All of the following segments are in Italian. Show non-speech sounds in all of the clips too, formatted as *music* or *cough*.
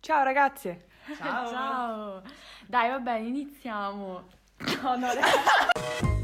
Ciao ragazze! Ciao! Ciao! Dai, vabbè, iniziamo. No, no, *laughs* Nervatori.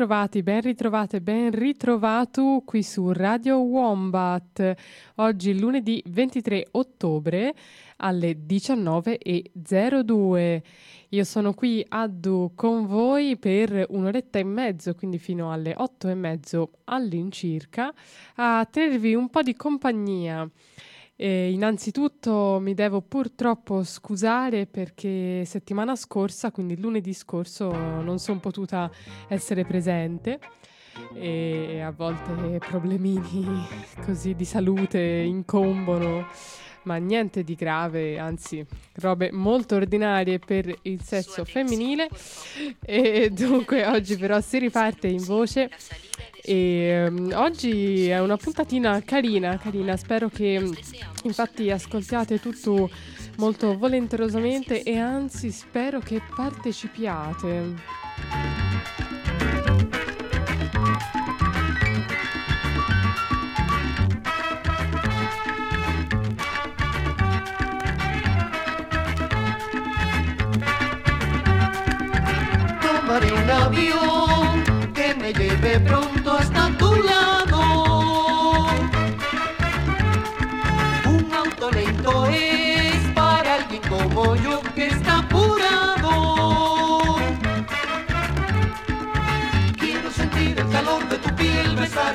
Ritrovati, ben ritrovate, ben ritrovato qui su Radio Wombat. Oggi lunedì 23 ottobre alle 19.02. Io sono qui Addu con voi per un'oretta e mezzo, quindi fino alle otto e mezzo all'incirca, a tenervi un po' di compagnia. E innanzitutto mi devo purtroppo scusare perché settimana scorsa, quindi lunedì scorso, non sono potuta essere presente e a volte problemini *laughs* così di salute incombono, ma niente di grave, anzi robe molto ordinarie per il sesso femminile. E dunque oggi però si riparte in voce e um, oggi è una puntatina carina, carina, spero che infatti ascoltiate tutto molto volenterosamente e anzi spero che partecipiate. Tomaré un avión que me lleve pronto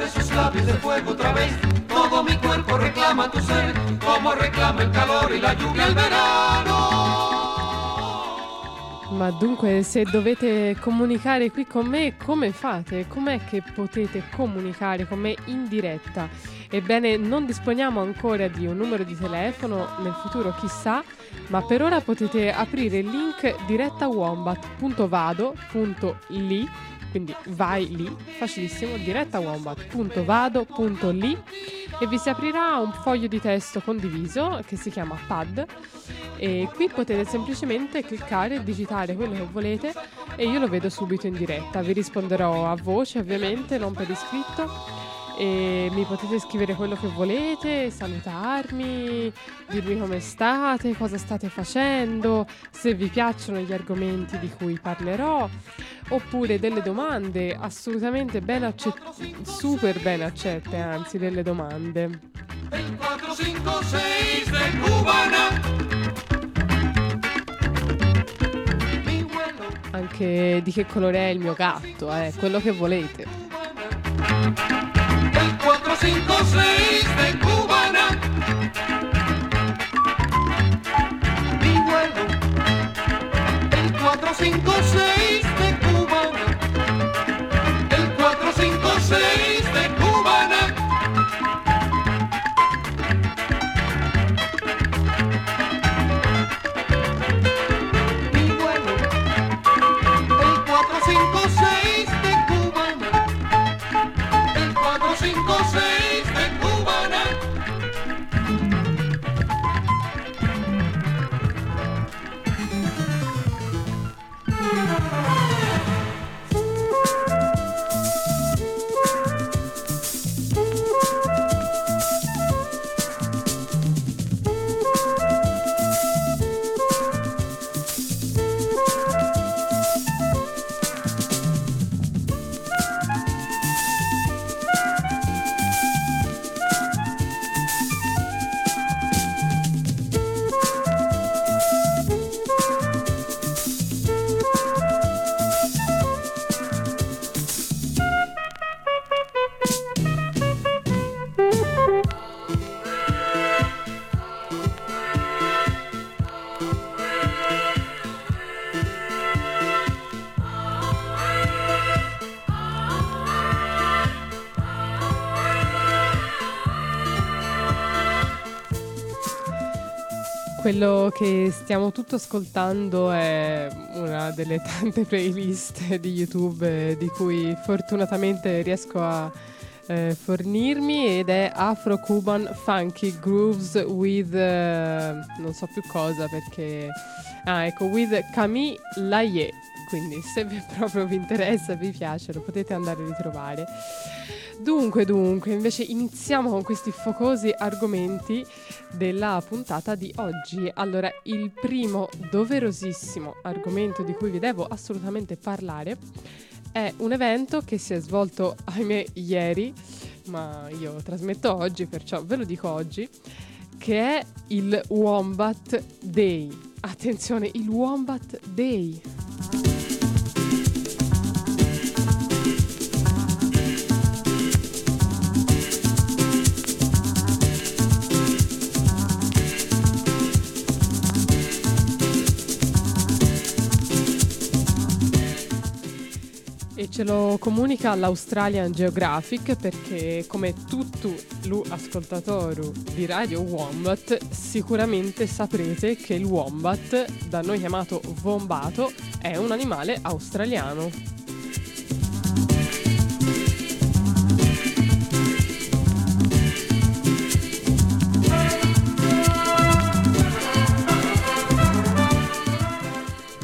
esos labios de fuego otra vez. Todo mi cuerpo reclama tu ser, como reclama el calor y la lluvia el verano. Ma dunque, se dovete comunicare qui con me, come fate? Com'è che potete comunicare con me in diretta? Ebbene, non disponiamo ancora di un numero di telefono, nel futuro chissà, ma per ora potete aprire il link direttawombat.vado.li, quindi vai lì, facilissimo, direttawombat.vado.li e vi si aprirà un foglio di testo condiviso che si chiama Pad e qui potete semplicemente cliccare e digitare quello che volete e io lo vedo subito in diretta. Vi risponderò a voce ovviamente, non per iscritto e mi potete scrivere quello che volete, salutarmi, dirmi come state, cosa state facendo, se vi piacciono gli argomenti di cui parlerò, oppure delle domande assolutamente ben accette, super ben accette, anzi delle domande. El 456 de Cubana. Mi vuelo Anche di che colore è il mio gatto, eh, quello che volete. 4, 5, 6 de cubana. Mi vuelo, el 4, 5, 6. Quello che stiamo tutto ascoltando è una delle tante playlist di YouTube eh, di cui fortunatamente riesco a eh, fornirmi ed è Afro Cuban Funky Grooves with eh, non so più cosa perché ah ecco with Camille Laye quindi se *laughs* proprio vi interessa vi piace lo potete andare a ritrovare Dunque, dunque, invece iniziamo con questi focosi argomenti della puntata di oggi. Allora, il primo doverosissimo argomento di cui vi devo assolutamente parlare è un evento che si è svolto, ahimè, ieri, ma io trasmetto oggi, perciò ve lo dico oggi, che è il Wombat Day. Attenzione, il Wombat Day. E ce lo comunica l'Australian Geographic perché come tutti gli ascoltatori di Radio Wombat sicuramente saprete che il wombat, da noi chiamato vombato, è un animale australiano.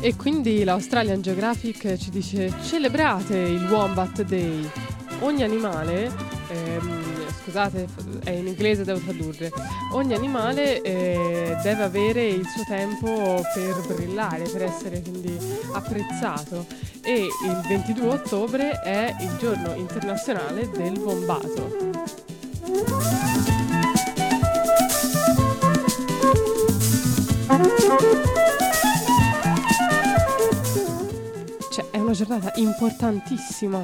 E quindi l'Australian Geographic ci dice celebrate il Wombat Day. Ogni animale, ehm, scusate, è in inglese, devo tradurre. Ogni animale eh, deve avere il suo tempo per brillare, per essere quindi apprezzato. E il 22 ottobre è il giorno internazionale del wombato. Una giornata importantissima.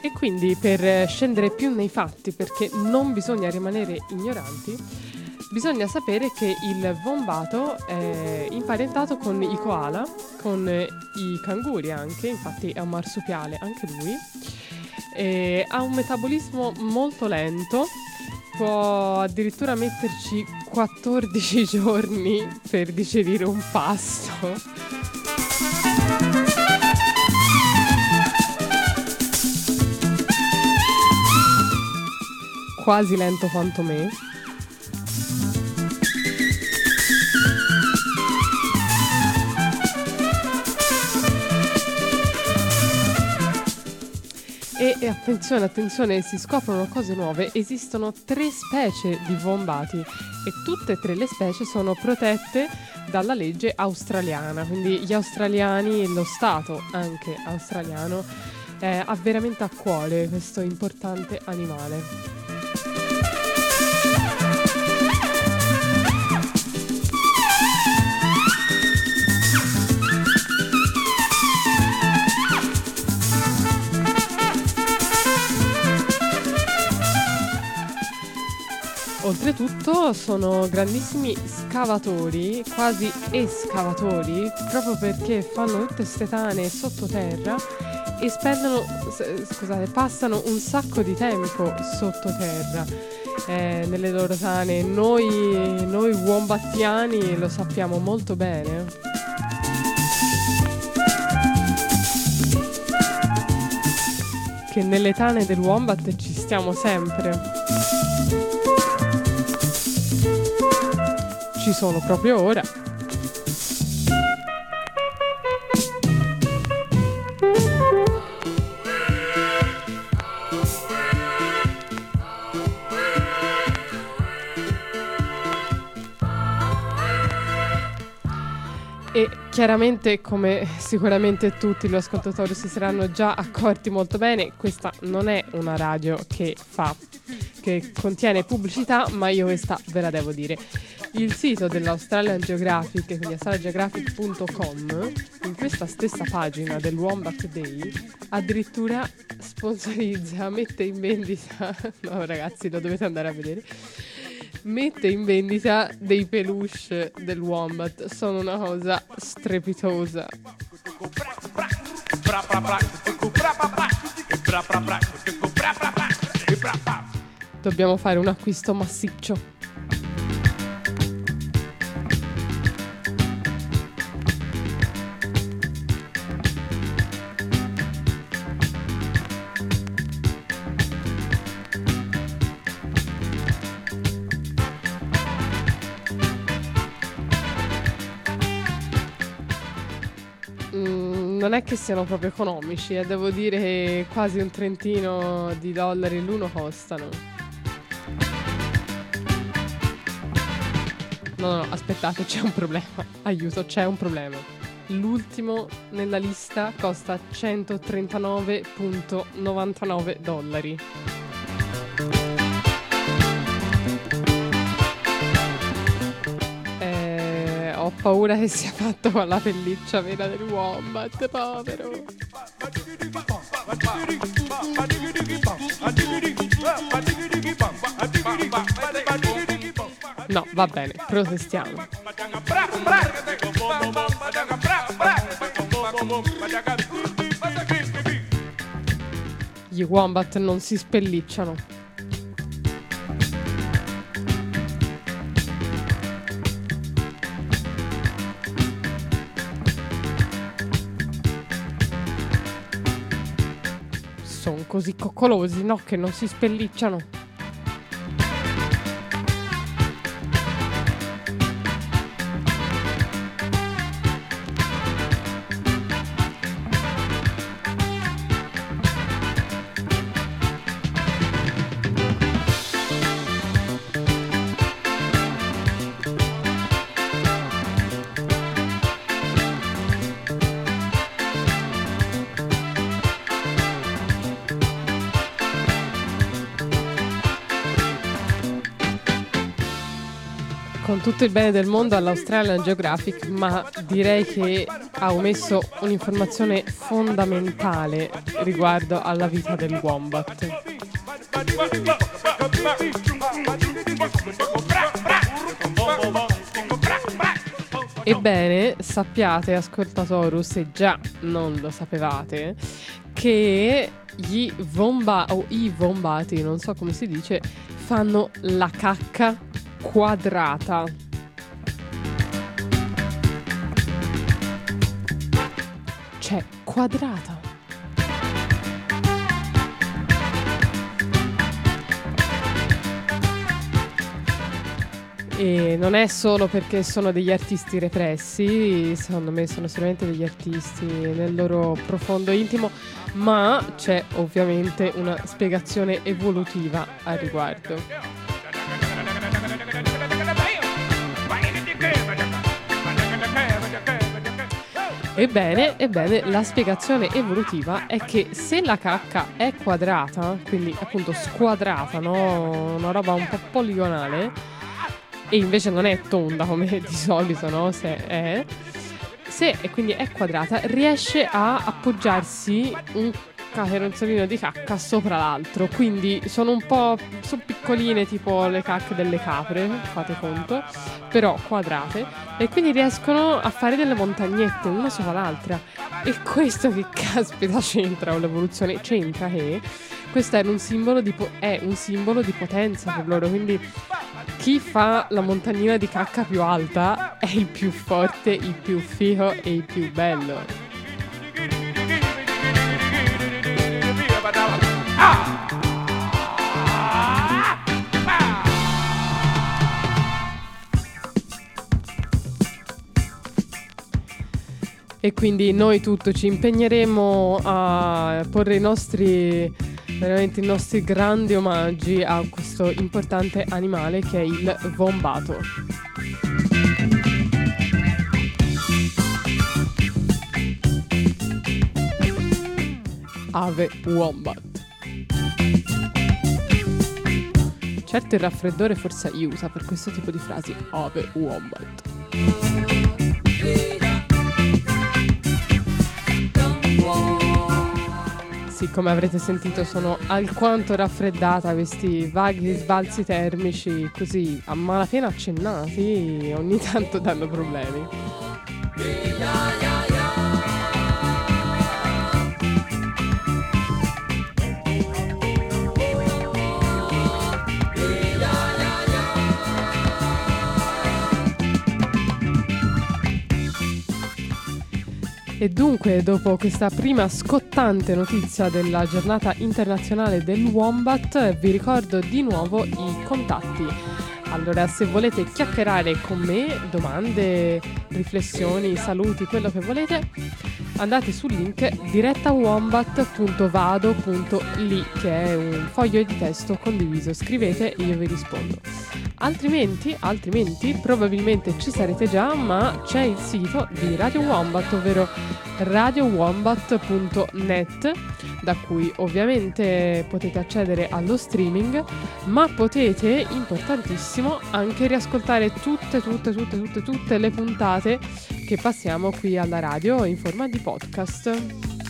E quindi per scendere più nei fatti, perché non bisogna rimanere ignoranti, bisogna sapere che il vombato è imparentato con i koala, con i canguri anche, infatti è un marsupiale anche lui. Ha un metabolismo molto lento, può addirittura metterci 14 *laughs* giorni per digerire un pasto. Quasi lento quanto me. E, e attenzione, attenzione, si scoprono cose nuove. Esistono tre specie di wombati e tutte e tre le specie sono protette dalla legge australiana. Quindi gli australiani, lo Stato anche australiano, eh, ha veramente a cuore questo importante animale. Oltretutto sono grandissimi scavatori, quasi escavatori, proprio perché fanno tutte queste tane sottoterra e spendono, scusate, passano un sacco di tempo sottoterra eh, nelle loro tane. Noi, noi wombattiani lo sappiamo molto bene. Che nelle tane del wombat ci stiamo sempre. Ci sono proprio ora. E chiaramente, come sicuramente tutti gli ascoltatori si saranno già accorti molto bene, questa non è una radio che fa, che contiene pubblicità, ma io questa ve la devo dire. Il sito dell'Australian Geographic, quindi australiangeographic.com, in questa stessa pagina del Wombat Day, addirittura sponsorizza, *laughs* mette in vendita, *laughs* no ragazzi lo dovete andare a vedere, mette in vendita dei peluche del Wombat. Sono una cosa strepitosa. Dobbiamo fare un acquisto massiccio. Non è che siano proprio economici, eh, devo dire che quasi un trentino di dollari l'uno costano. No, no, aspettate, c'è un problema. *laughs* Aiuto, c'è un problema. L'ultimo nella lista costa 139,99 dollari. Ho paura che sia fatto con la pelliccia vera del wombat, povero. No, va bene, protestiamo. Gli wombat non si spellicciano. Così coccolosi, no? Che non si spellicciano. Tutto il bene del mondo all'Australian Geographic, ma direi che ha omesso un'informazione fondamentale riguardo alla vita del wombat. Ebbene, sappiate, ascoltatorus, se già non lo sapevate, che gli vomba o i vombati, non so come si dice, fanno la cacca quadrata. Cioè, quadrata. E non è solo perché sono degli artisti repressi, secondo me sono sicuramente degli artisti nel loro profondo intimo, ma c'è ovviamente una spiegazione evolutiva al riguardo. Ebbene, ebbene, la spiegazione evolutiva è che se la cacca è quadrata, quindi appunto squadrata, no? una roba un po' poligonale, e invece non è tonda come *laughs* di solito, no? Se è, se quindi è quadrata, riesce a appoggiarsi un caperonzolino di cacca sopra l'altro. Quindi sono un po' sono piccoline, tipo le cacche delle capre, fate conto, però quadrate. E quindi riescono a fare delle montagnette una sopra l'altra. E questo che caspita c'entra con l'evoluzione? C'entra che questo è un simbolo di, po- è un simbolo di potenza per loro. Quindi chi fa la montagnina di cacca più alta è il più forte, il più figo e il più bello. E quindi noi tutto ci impegneremo a porre i nostri, veramente i nostri grandi omaggi a questo importante animale che è il vombato. Ave Wombat. Certo il raffreddore forse aiuta per questo tipo di frasi Ave Wombat. Sì, come avrete sentito sono alquanto raffreddata questi vaghi sbalzi termici così a malapena accennati ogni tanto danno problemi. E dunque, dopo questa prima scottante notizia della giornata internazionale del Wombat, vi ricordo di nuovo i contatti. Allora, se volete chiacchierare con me, domande, riflessioni, saluti, quello che volete, andate sul link direttawombat.vado.li che è un foglio di testo condiviso, scrivete e io vi rispondo. Altrimenti, altrimenti, probabilmente ci sarete già, ma c'è il sito di Radio Wombat, ovvero radiowombat.net da cui ovviamente potete accedere allo streaming, ma potete, importantissimo, anche riascoltare tutte, tutte, tutte, tutte, tutte le puntate che passiamo qui alla radio in forma di podcast.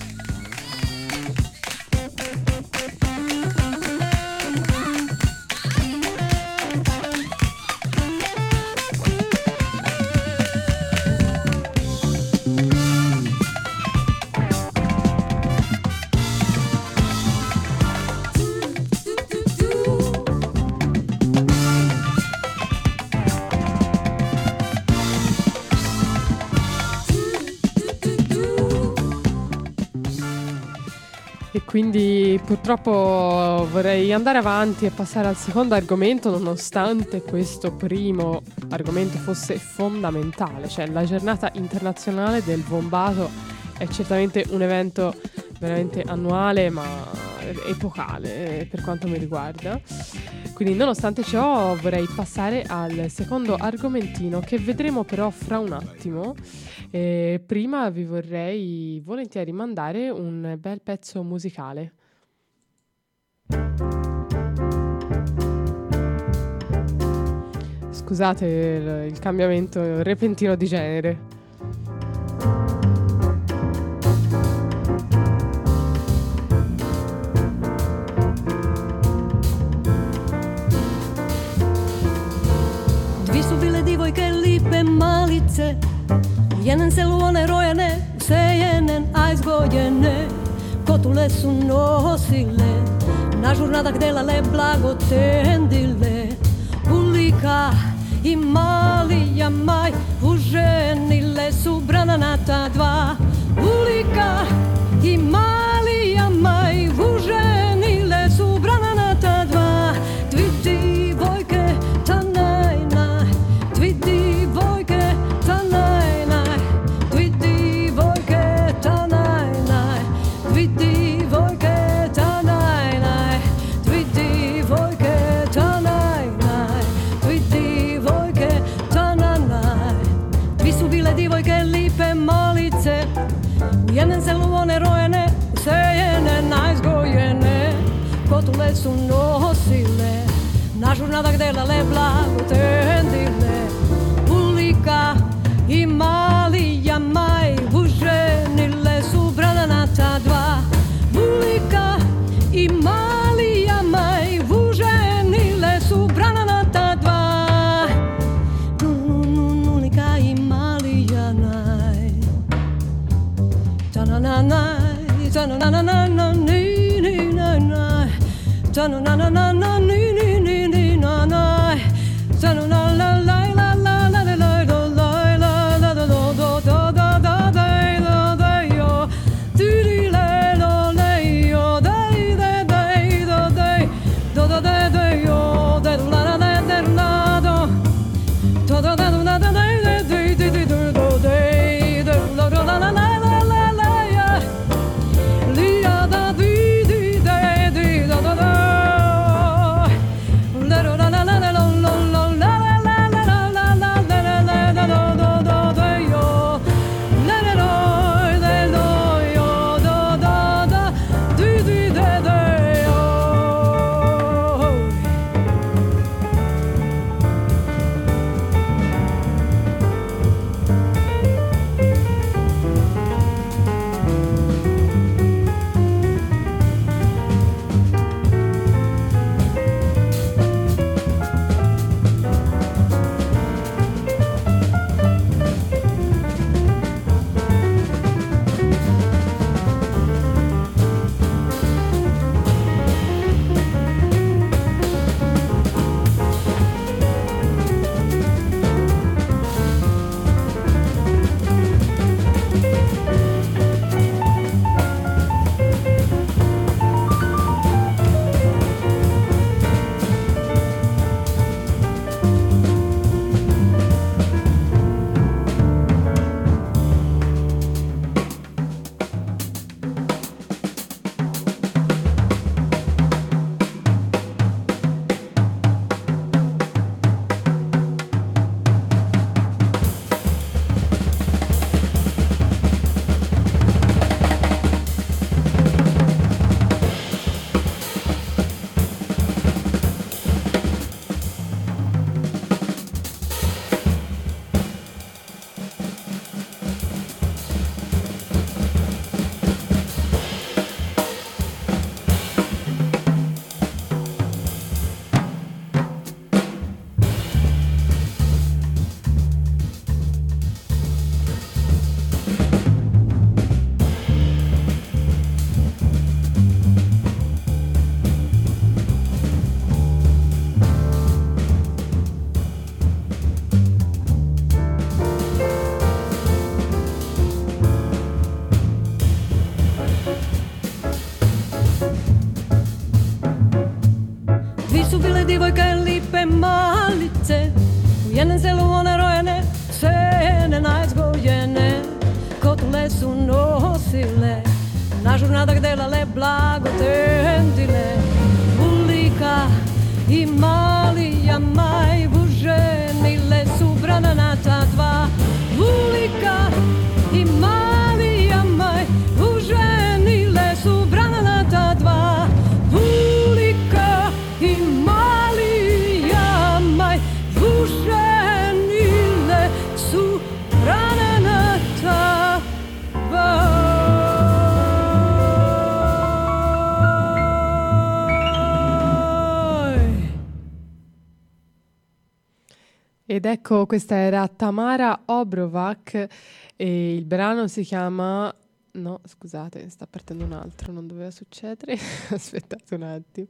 quindi purtroppo vorrei andare avanti e passare al secondo argomento, nonostante questo primo argomento fosse fondamentale, cioè la giornata internazionale del bombato è certamente un evento veramente annuale, ma eh, epocale eh, per quanto mi riguarda. Quindi nonostante ciò vorrei passare al secondo argomentino che vedremo però fra un attimo. Eh, prima vi vorrei volentieri mandare un bel pezzo musicale. Scusate il, il cambiamento repentino di genere. srce Jenen se luone rojene, se jenen, a izgoljene Kotule su nosile, na žurnadach delale blagotendile Ulika i Malija Maj uženile su brananata dva. Ulika i Malija Maj uženile su no sile Na jornada dela lebla utendile Ulika i mali jamaj Vuženile su bradanata dva No, no, no, no. Ed ecco, questa era Tamara Obrovac e il brano si chiama... No, scusate, sta partendo un altro, non doveva succedere. *laughs* Aspettate un attimo.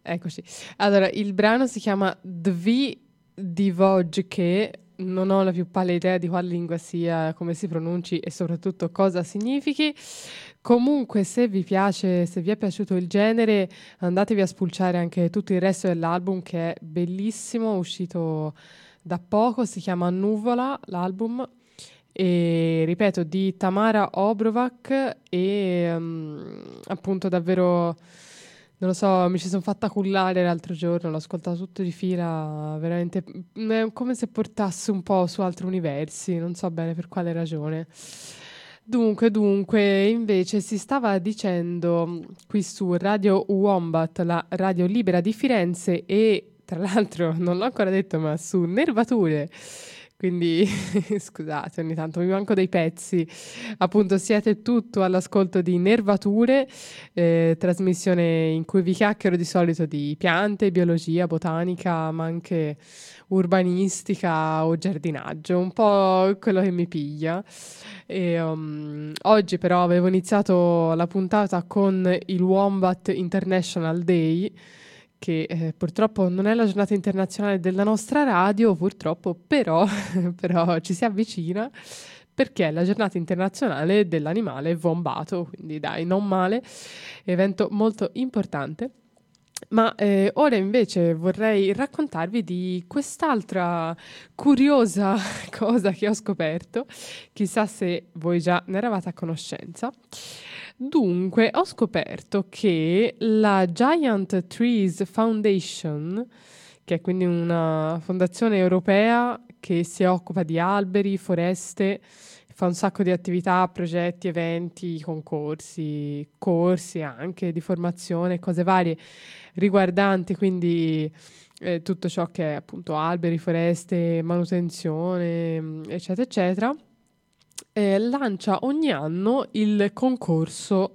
Eccoci. Allora, il brano si chiama Dvi Divoj che non ho la più pallida idea di quale lingua sia, come si pronunci e soprattutto cosa significhi. Comunque, se vi piace, se vi è piaciuto il genere, andatevi a spulciare anche tutto il resto dell'album che è bellissimo, uscito da poco, si chiama Nuvola, l'album. E ripeto, di Tamara Obrovac e mm, appunto davvero non lo so, mi ci sono fatta cullare l'altro giorno, l'ho ascoltato tutto di fila, veramente mm, è come se portasse un po' su altri universi, non so bene per quale ragione. Dunque, dunque, invece si stava dicendo qui su Radio Wombat, la radio libera di Firenze e tra l'altro *laughs* non l'ho ancora detto, ma su Nervature. Quindi *laughs* scusate, ogni tanto mi manco dei pezzi. Appunto, siete tutto all'ascolto di Nervature, eh, trasmissione in cui vi chiacchiero di solito di piante, biologia, botanica, ma anche urbanistica o giardinaggio, un po' quello che mi piglia. E, um, oggi però avevo iniziato la puntata con il Wombat International Day, che eh, purtroppo non è la giornata internazionale della nostra radio, purtroppo, però, *laughs* però ci si avvicina perché è la giornata internazionale dell'animale vombato, quindi dai, non male, evento molto importante. Ma eh, ora invece vorrei raccontarvi di quest'altra curiosa *laughs* cosa che ho scoperto, chissà se voi già ne eravate a conoscenza. Dunque, ho scoperto che la Giant Trees Foundation, che è quindi una fondazione europea che si occupa di alberi, foreste, fa un sacco di attività, progetti, eventi, concorsi, corsi anche di formazione, cose varie riguardanti quindi eh, tutto ciò che è appunto alberi, foreste, manutenzione, mm, eccetera, eccetera, eh, lancia ogni anno il concorso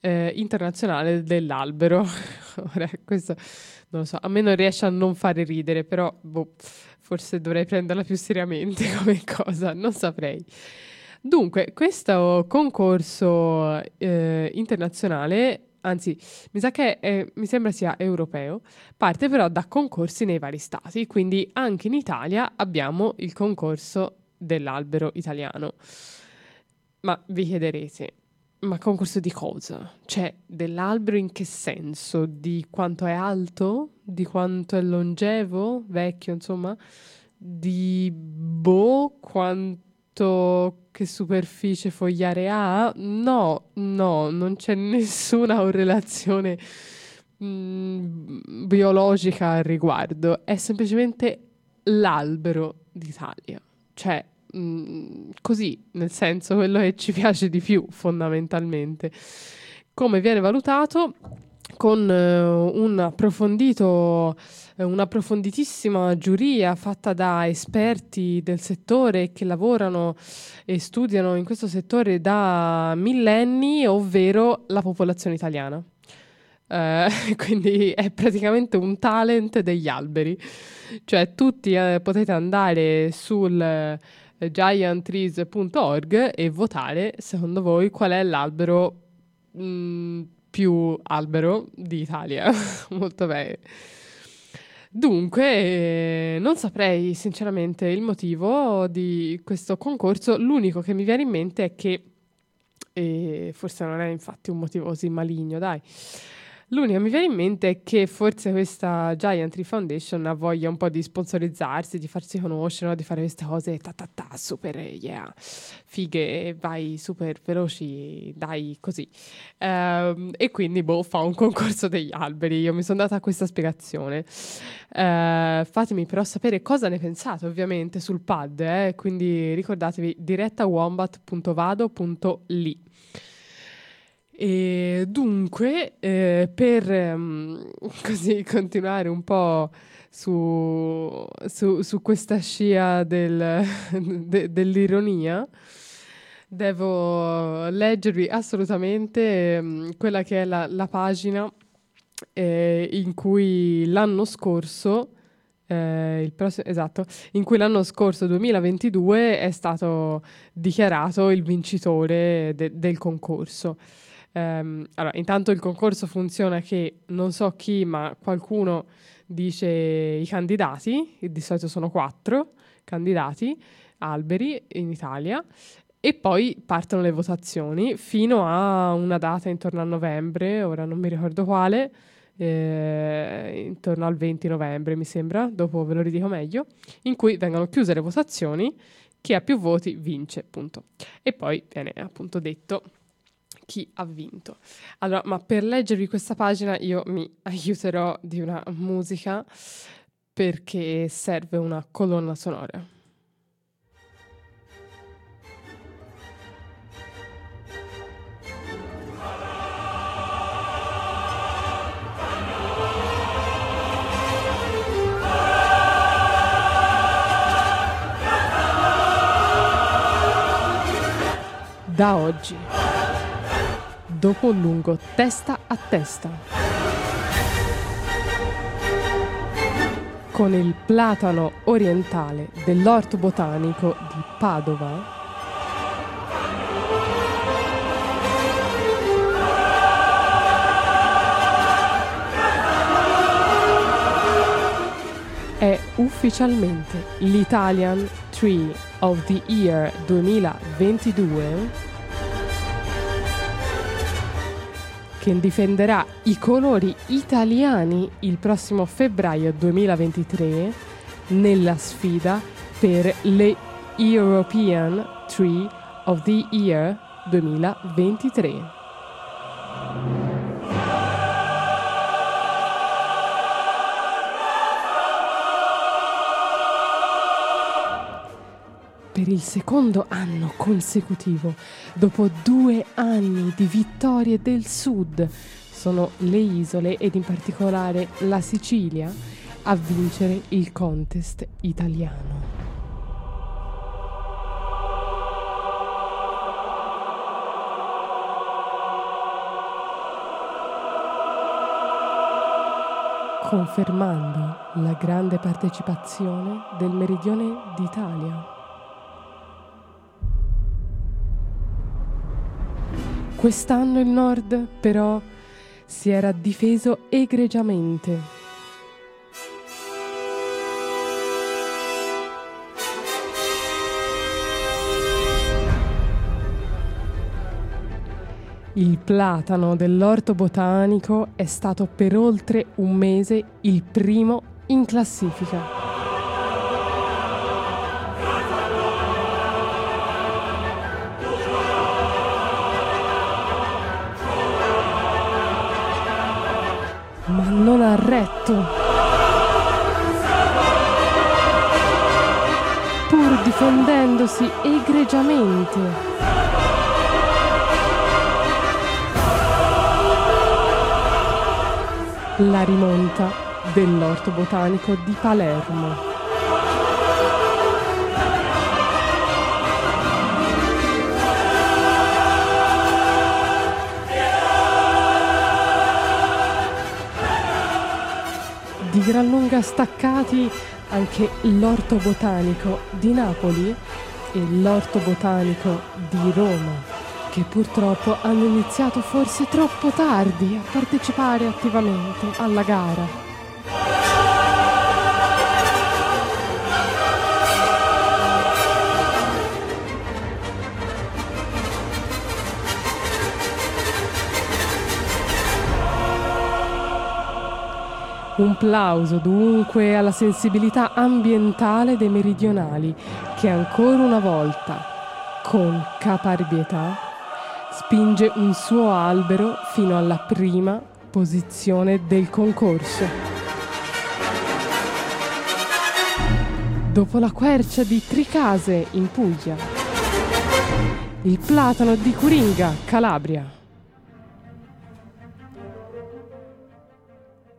eh, internazionale dell'albero. *laughs* Ora, questo non lo so, a me non riesce a non fare ridere, però boh, forse dovrei prenderla più seriamente *laughs* come cosa, non saprei. Dunque, questo concorso eh, internazionale, anzi, mi sa che è- mi sembra sia europeo, parte però da concorsi nei vari stati, quindi anche in Italia abbiamo il concorso dell'albero italiano. Ma vi chiederete, ma concorso di cosa? Cioè, dell'albero in che senso? Di quanto è alto? Di quanto è longevo? Vecchio, insomma? Di boh, quanto che superficie fogliare ha? No, no, non c'è nessuna *laughs* correlazione mm, biologica al riguardo. È semplicemente l'albero d'Italia. Cioè, mm, così, nel senso quello che ci piace di più, fondamentalmente. Come viene valutato? Con eh, un approfondito, eh, un'approfonditissima giuria fatta da esperti del settore che lavorano e studiano in questo settore da millenni, ovvero la popolazione italiana. Eh, *laughs* quindi è praticamente un talent degli alberi. Cioè, tutti eh, potete andare sul eh, gianttrees.org e votare, secondo voi, qual è l'albero mm, più albero d'Italia. *laughs* Molto bene. Dunque, eh, non saprei sinceramente il motivo di questo concorso. L'unico che mi viene in mente è che, e forse non è infatti un motivo così maligno, dai, L'unica mi viene in mente è che forse questa Giant Tree Foundation ha voglia un po' di sponsorizzarsi, di farsi conoscere, no? di fare queste cose ta ta ta, super, yeah, fighe, vai super veloci, dai, così. Ehm, e quindi, boh, fa un concorso degli alberi. Io mi sono data questa spiegazione. Eh, fatemi però sapere cosa ne pensate, ovviamente, sul pad, eh? quindi ricordatevi direttawombat.vado.li. E dunque, eh, per ehm, *laughs* così continuare un po' su, su- su questa scia del- *laughs* de- dell'ironia, devo leggervi assolutamente ehm, quella che è la, la pagina eh, in cui l'anno scorso, eh, prossimo- esatto, in cui l'anno scorso 2022 è stato dichiarato il vincitore de- del concorso. Ehm, allora, intanto il concorso funziona che non so chi, ma qualcuno dice i candidati, di solito sono quattro candidati, alberi in Italia, e poi partono le votazioni fino a una data intorno a novembre, ora non mi ricordo quale, eh, intorno al 20 novembre mi sembra, dopo ve lo ridico meglio, in cui vengono chiuse le votazioni, chi ha più voti vince, appunto. E poi viene appunto detto chi ha vinto. Allora, ma per leggervi questa pagina io mi aiuterò di una musica perché serve una colonna sonora. Da oggi dopo un lungo testa a testa. Con il platano orientale dell'orto botanico di Padova, è ufficialmente l'Italian Tree of the Year 2022 che difenderà i colori italiani il prossimo febbraio 2023 nella sfida per le European Tree of the Year 2023. Per il secondo anno consecutivo, dopo due anni di vittorie del Sud, sono le isole ed in particolare la Sicilia a vincere il contest italiano. confermando la grande partecipazione del meridione d'Italia. Quest'anno il Nord però si era difeso egregiamente. Il platano dell'orto botanico è stato per oltre un mese il primo in classifica. Non ha retto. Pur difendendosi egregiamente. la rimonta dell'orto botanico di Palermo. Gran lunga staccati anche l'orto botanico di Napoli e l'orto botanico di Roma che purtroppo hanno iniziato forse troppo tardi a partecipare attivamente alla gara. Un plauso dunque alla sensibilità ambientale dei meridionali che ancora una volta, con caparbietà, spinge un suo albero fino alla prima posizione del concorso. Dopo la quercia di Tricase in Puglia, il platano di Curinga, Calabria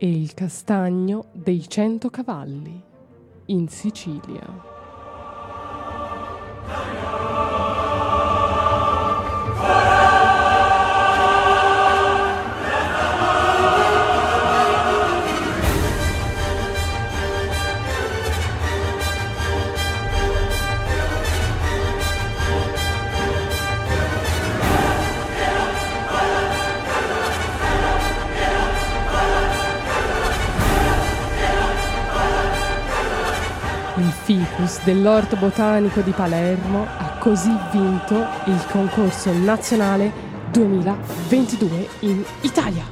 e il castagno dei cento cavalli in Sicilia. Ficus dell'Orto Botanico di Palermo ha così vinto il concorso nazionale 2022 in Italia.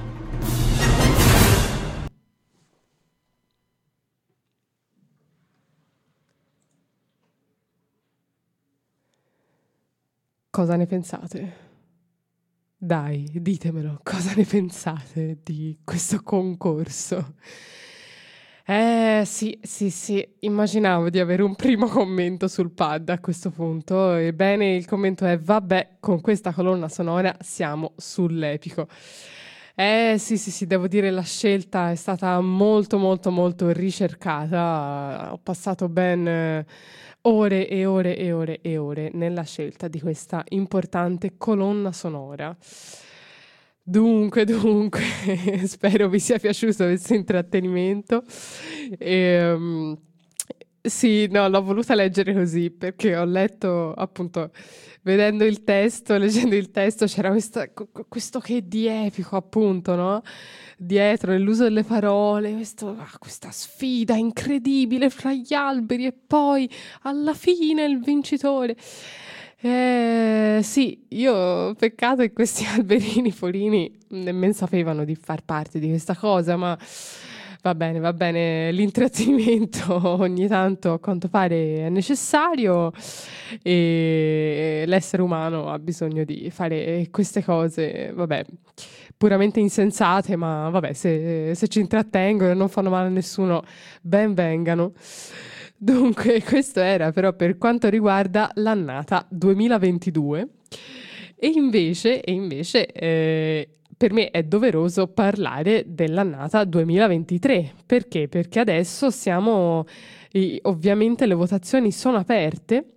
Cosa ne pensate? Dai, ditemelo, cosa ne pensate di questo concorso? Eh sì, sì, sì, immaginavo di avere un primo commento sul pad a questo punto. Ebbene, il commento è: vabbè, con questa colonna sonora siamo sull'epico. Eh sì, sì, sì, devo dire la scelta è stata molto, molto, molto ricercata. Ho passato ben eh, ore e ore e ore e ore nella scelta di questa importante colonna sonora. Dunque, dunque, *laughs* spero vi sia piaciuto questo intrattenimento. E, sì, no, l'ho voluta leggere così perché ho letto appunto, vedendo il testo, leggendo il testo, c'era questa, questo che di epico, appunto, no? Dietro, nell'uso delle parole, questo, ah, questa sfida incredibile fra gli alberi e poi alla fine il vincitore. Eh, sì, io peccato che questi *laughs* alberini folini nemmeno sapevano di far parte di questa cosa, ma va bene, va bene, l'intrattenimento *laughs* ogni tanto a quanto pare è necessario e l'essere umano ha bisogno di fare queste cose, vabbè, puramente insensate, ma vabbè, se, se ci intrattengono e non fanno male a nessuno, ben vengano. Dunque, *laughs* questo era però per quanto riguarda l'annata 2022. E invece, e invece eh, per me è doveroso parlare dell'annata 2023. Perché? Perché adesso siamo, ovviamente le votazioni sono aperte.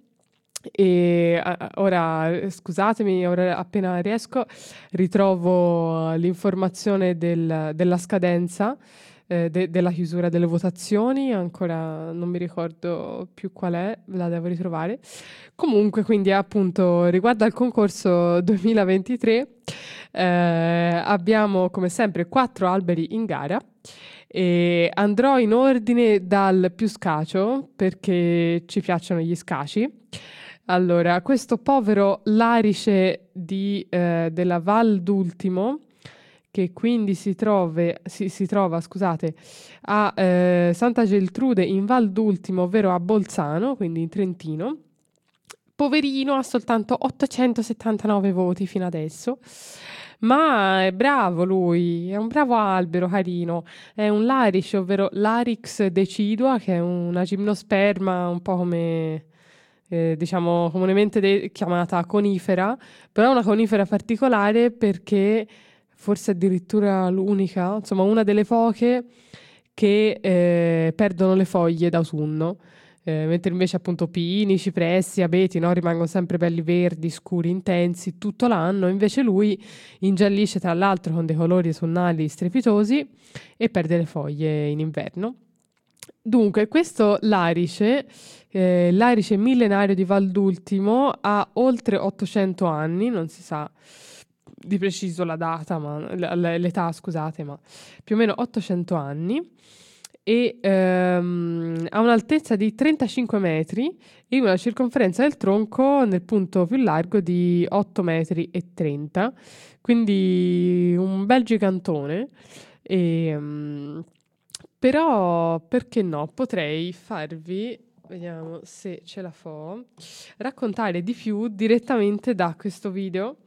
E ora scusatemi, ora appena riesco ritrovo l'informazione del, della scadenza eh, de- della chiusura delle votazioni, ancora non mi ricordo più qual è, la devo ritrovare. Comunque, quindi appunto riguardo al concorso *laughs* 2023 eh, abbiamo come sempre quattro alberi in gara. E andrò in ordine dal più scacio perché ci piacciono gli scaci. Allora, questo povero larice di, eh, della Val d'Ultimo che quindi si, trove, si, si trova scusate, a eh, Santa Geltrude in Val d'Ultimo, ovvero a Bolzano, quindi in Trentino. Poverino ha soltanto 879 voti fino adesso, ma è bravo lui, è un bravo albero carino, è un larice, ovvero Larix decidua, che è una gimnosperma un po' come... Eh, diciamo comunemente de- chiamata conifera, però è una conifera particolare perché forse addirittura l'unica, insomma una delle poche che eh, perdono le foglie d'autunno, eh, mentre invece appunto pini, cipressi, abeti no, rimangono sempre belli verdi, scuri, intensi tutto l'anno, invece lui ingiallisce tra l'altro con dei colori autunnali strepitosi e perde le foglie in inverno. Dunque, questo larice, eh, larice millenario di Valdultimo, ha oltre 800 anni, non si sa di preciso la data, ma, l'età, scusate, ma più o meno 800 anni e ehm, ha un'altezza di 35 metri e una circonferenza del tronco nel punto più largo di 8 metri e 30, quindi un bel gigantone. E, um, Però, perché no? Potrei farvi, vediamo se ce la fo, raccontare di più direttamente da questo video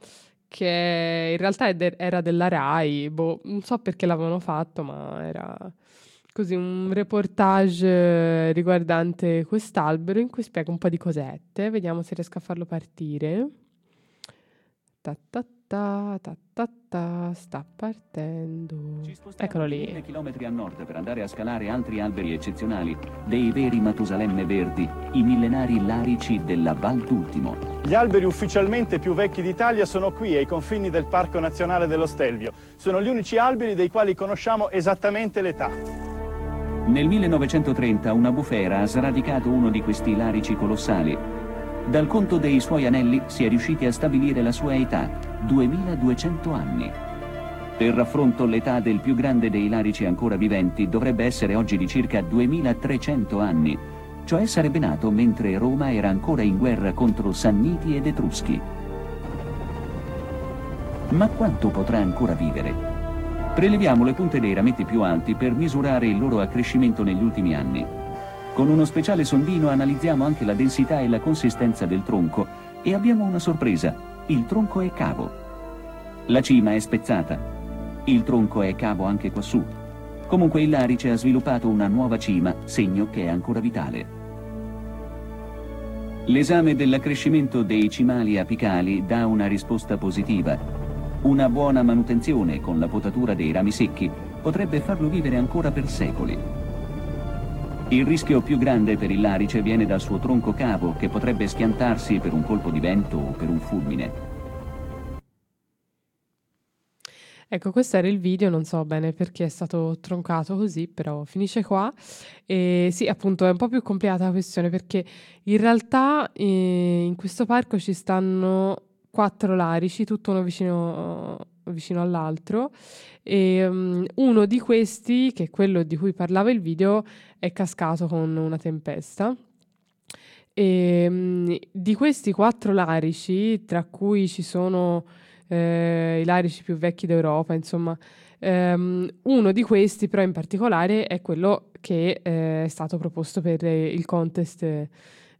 che in realtà era della Rai, boh, non so perché l'avevano fatto, ma era così un reportage riguardante quest'albero in cui spiega un po' di cosette. Vediamo se riesco a farlo partire. Ta ta ta, ta ta ta, sta partendo. Eccolo lì. Chilometri a nord per andare a scalare altri alberi eccezionali, dei veri Matusalemme verdi, i millenari larici della Val d'Ultimo. Gli alberi ufficialmente più vecchi d'Italia sono qui, ai confini del Parco Nazionale dello Stelvio. Sono gli unici alberi dei quali conosciamo esattamente l'età. Nel 1930 una bufera ha sradicato uno di questi larici colossali. Dal conto dei suoi anelli si è riusciti a stabilire la sua età, 2200 anni. Per raffronto l'età del più grande dei larici ancora viventi dovrebbe essere oggi di circa 2300 anni, cioè sarebbe nato mentre Roma era ancora in guerra contro Sanniti ed Etruschi. Ma quanto potrà ancora vivere? Preleviamo le punte dei rametti più alti per misurare il loro accrescimento negli ultimi anni. Con uno speciale sondino analizziamo anche la densità e la consistenza del tronco e abbiamo una sorpresa. Il tronco è cavo. La cima è spezzata. Il tronco è cavo anche quassù. Comunque il larice ha sviluppato una nuova cima, segno che è ancora vitale. L'esame dell'accrescimento dei cimali apicali dà una risposta positiva. Una buona manutenzione con la potatura dei rami secchi potrebbe farlo vivere ancora per secoli. Il rischio più grande per il larice viene dal suo tronco cavo che potrebbe schiantarsi per un colpo di vento o per un fulmine. Ecco, questo era il video, non so bene perché è stato troncato così, però finisce qua. E sì, appunto, è un po' più complicata la questione perché in realtà eh, in questo parco ci stanno quattro larici, tutto uno vicino, vicino all'altro. E um, uno di questi, che è quello di cui parlava il video, è cascato con una tempesta. E um, di questi quattro larici, tra cui ci sono eh, i larici più vecchi d'Europa, insomma. Um, uno di questi, però, in particolare è quello che eh, è stato proposto per il contest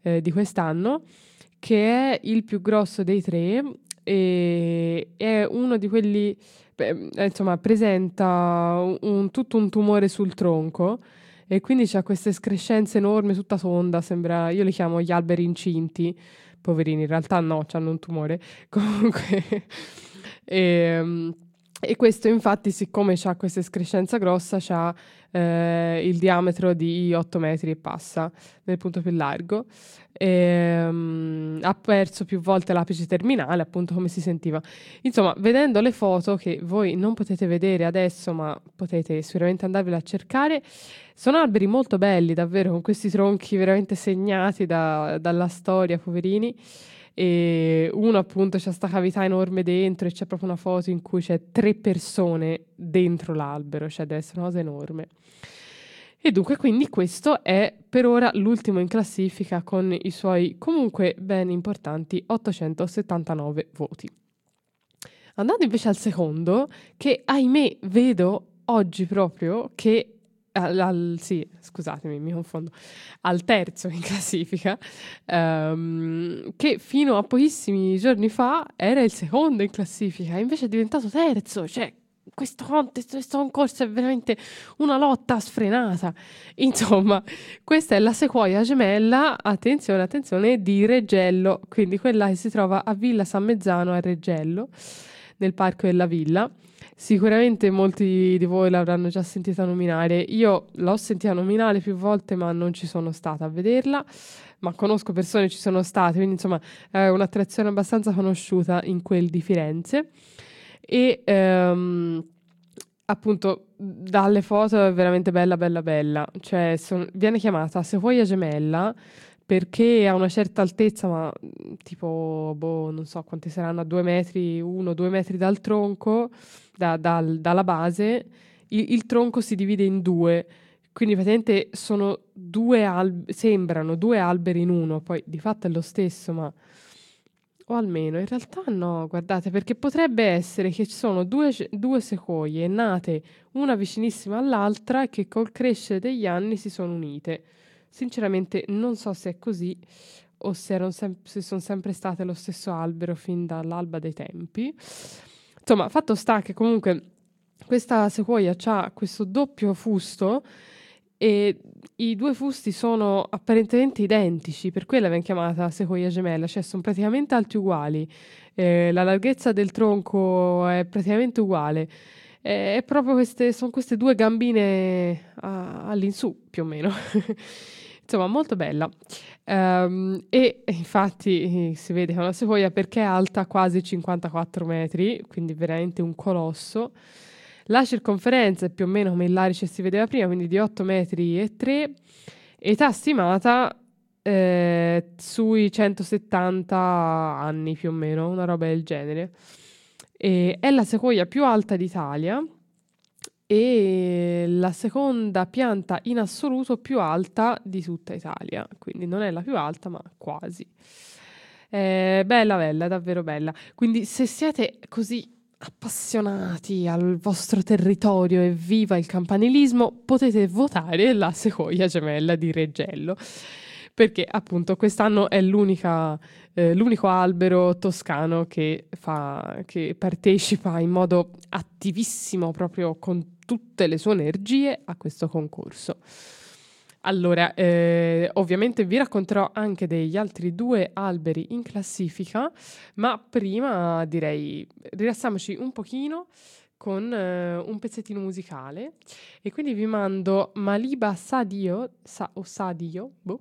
eh, di quest'anno, che è il più grosso dei tre e è uno di quelli, beh, insomma, presenta un, tutto un tumore sul tronco e quindi c'ha queste escrescenze enormi, tutta tonda, sembra, io li chiamo gli alberi incinti, poverini, in realtà no, hanno un tumore, *laughs* comunque... e, *laughs* e questo infatti, siccome ha questa escrescenza grossa, ha eh, il diametro di 8 metri e passa nel punto più largo. E, um, ha perso più volte l'apice terminale, appunto come si sentiva. Insomma, vedendo le foto che voi non potete vedere adesso, ma potete sicuramente andarvela a cercare, sono alberi molto belli, davvero, con questi tronchi veramente segnati da, dalla storia, poverini e uno appunto c'è questa cavità enorme dentro e c'è proprio una foto in cui c'è tre persone dentro l'albero, cioè deve essere una cosa enorme. E dunque quindi questo è per ora l'ultimo in classifica con i suoi comunque ben importanti 879 voti. Andando invece al secondo, che ahimè vedo oggi proprio che al, al, sì, scusatemi, mi confondo, al terzo in *laughs* classifica, um, che fino a pochissimi giorni fa era il secondo in classifica, invece è diventato terzo, cioè questo contest, questo concorso è veramente una lotta sfrenata. Insomma, questa è la sequoia gemella, attenzione, attenzione, di Reggello, quindi quella che si trova a Villa San Mezzano a Reggello, nel parco della villa. Sicuramente molti di voi l'avranno già sentita nominare. Io l'ho sentita nominare più volte, ma non ci sono stata a vederla. Ma conosco persone che ci sono state, quindi insomma è un'attrazione abbastanza conosciuta in quel di Firenze. E ehm, appunto dalle foto è veramente bella, bella, bella. Cioè son, viene chiamata Sequoia Gemella perché a una certa altezza, ma tipo, boh, non so quanti saranno, a due metri, uno, due metri dal tronco, da, dal, dalla base, il, il, tronco si divide in due. Quindi praticamente sono due alberi, sembrano due alberi in uno, poi di fatto è lo stesso, ma O almeno, in realtà no, guardate, perché potrebbe essere che ci sono due, due sequoie nate una vicinissima all'altra che col crescere degli anni si sono unite. Sinceramente non so se è così o se, sem- se sono sempre state lo stesso albero fin dall'alba dei tempi. Insomma, fatto sta che comunque questa sequoia ha questo doppio fusto e i due fusti sono apparentemente identici, per quello l'abbiamo chiamata sequoia gemella, cioè sono praticamente alti uguali, eh, la larghezza del tronco è praticamente uguale. Eh, È proprio queste, sono queste due gambine a- all'insù, più o meno. *laughs* Insomma, molto bella. Ehm, e infatti eh, si vede che è una sequoia perché è alta quasi 54 metri, quindi veramente un colosso. La circonferenza è più o meno come il larice si vedeva prima, quindi di 8 metri e 3. Età stimata eh, sui 170 anni più o meno, una roba del genere. E è la sequoia più alta d'Italia e la seconda pianta in assoluto più alta di tutta Italia, quindi non è la più alta, ma quasi. È bella, bella, davvero bella. Quindi se siete così appassionati al vostro territorio e viva il campanilismo, potete votare la sequoia gemella di Reggello. Perché appunto quest'anno è eh, l'unico albero toscano che, fa, che partecipa in modo attivissimo, proprio con tutte le sue energie, a questo concorso. Allora, eh, ovviamente vi racconterò anche degli altri due alberi in classifica, ma prima direi rilassiamoci un pochino con eh, un pezzettino musicale e quindi vi mando Maliba Sadio, sa, o Sadio, boh,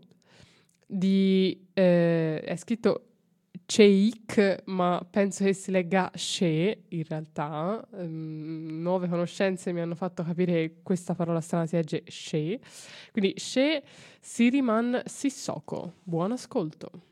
di, eh, è scritto Sheikh, ma penso che si legga She in realtà. Ehm, nuove conoscenze mi hanno fatto capire che questa parola strana si legge She. Quindi She Siriman Sissoko. Buon ascolto.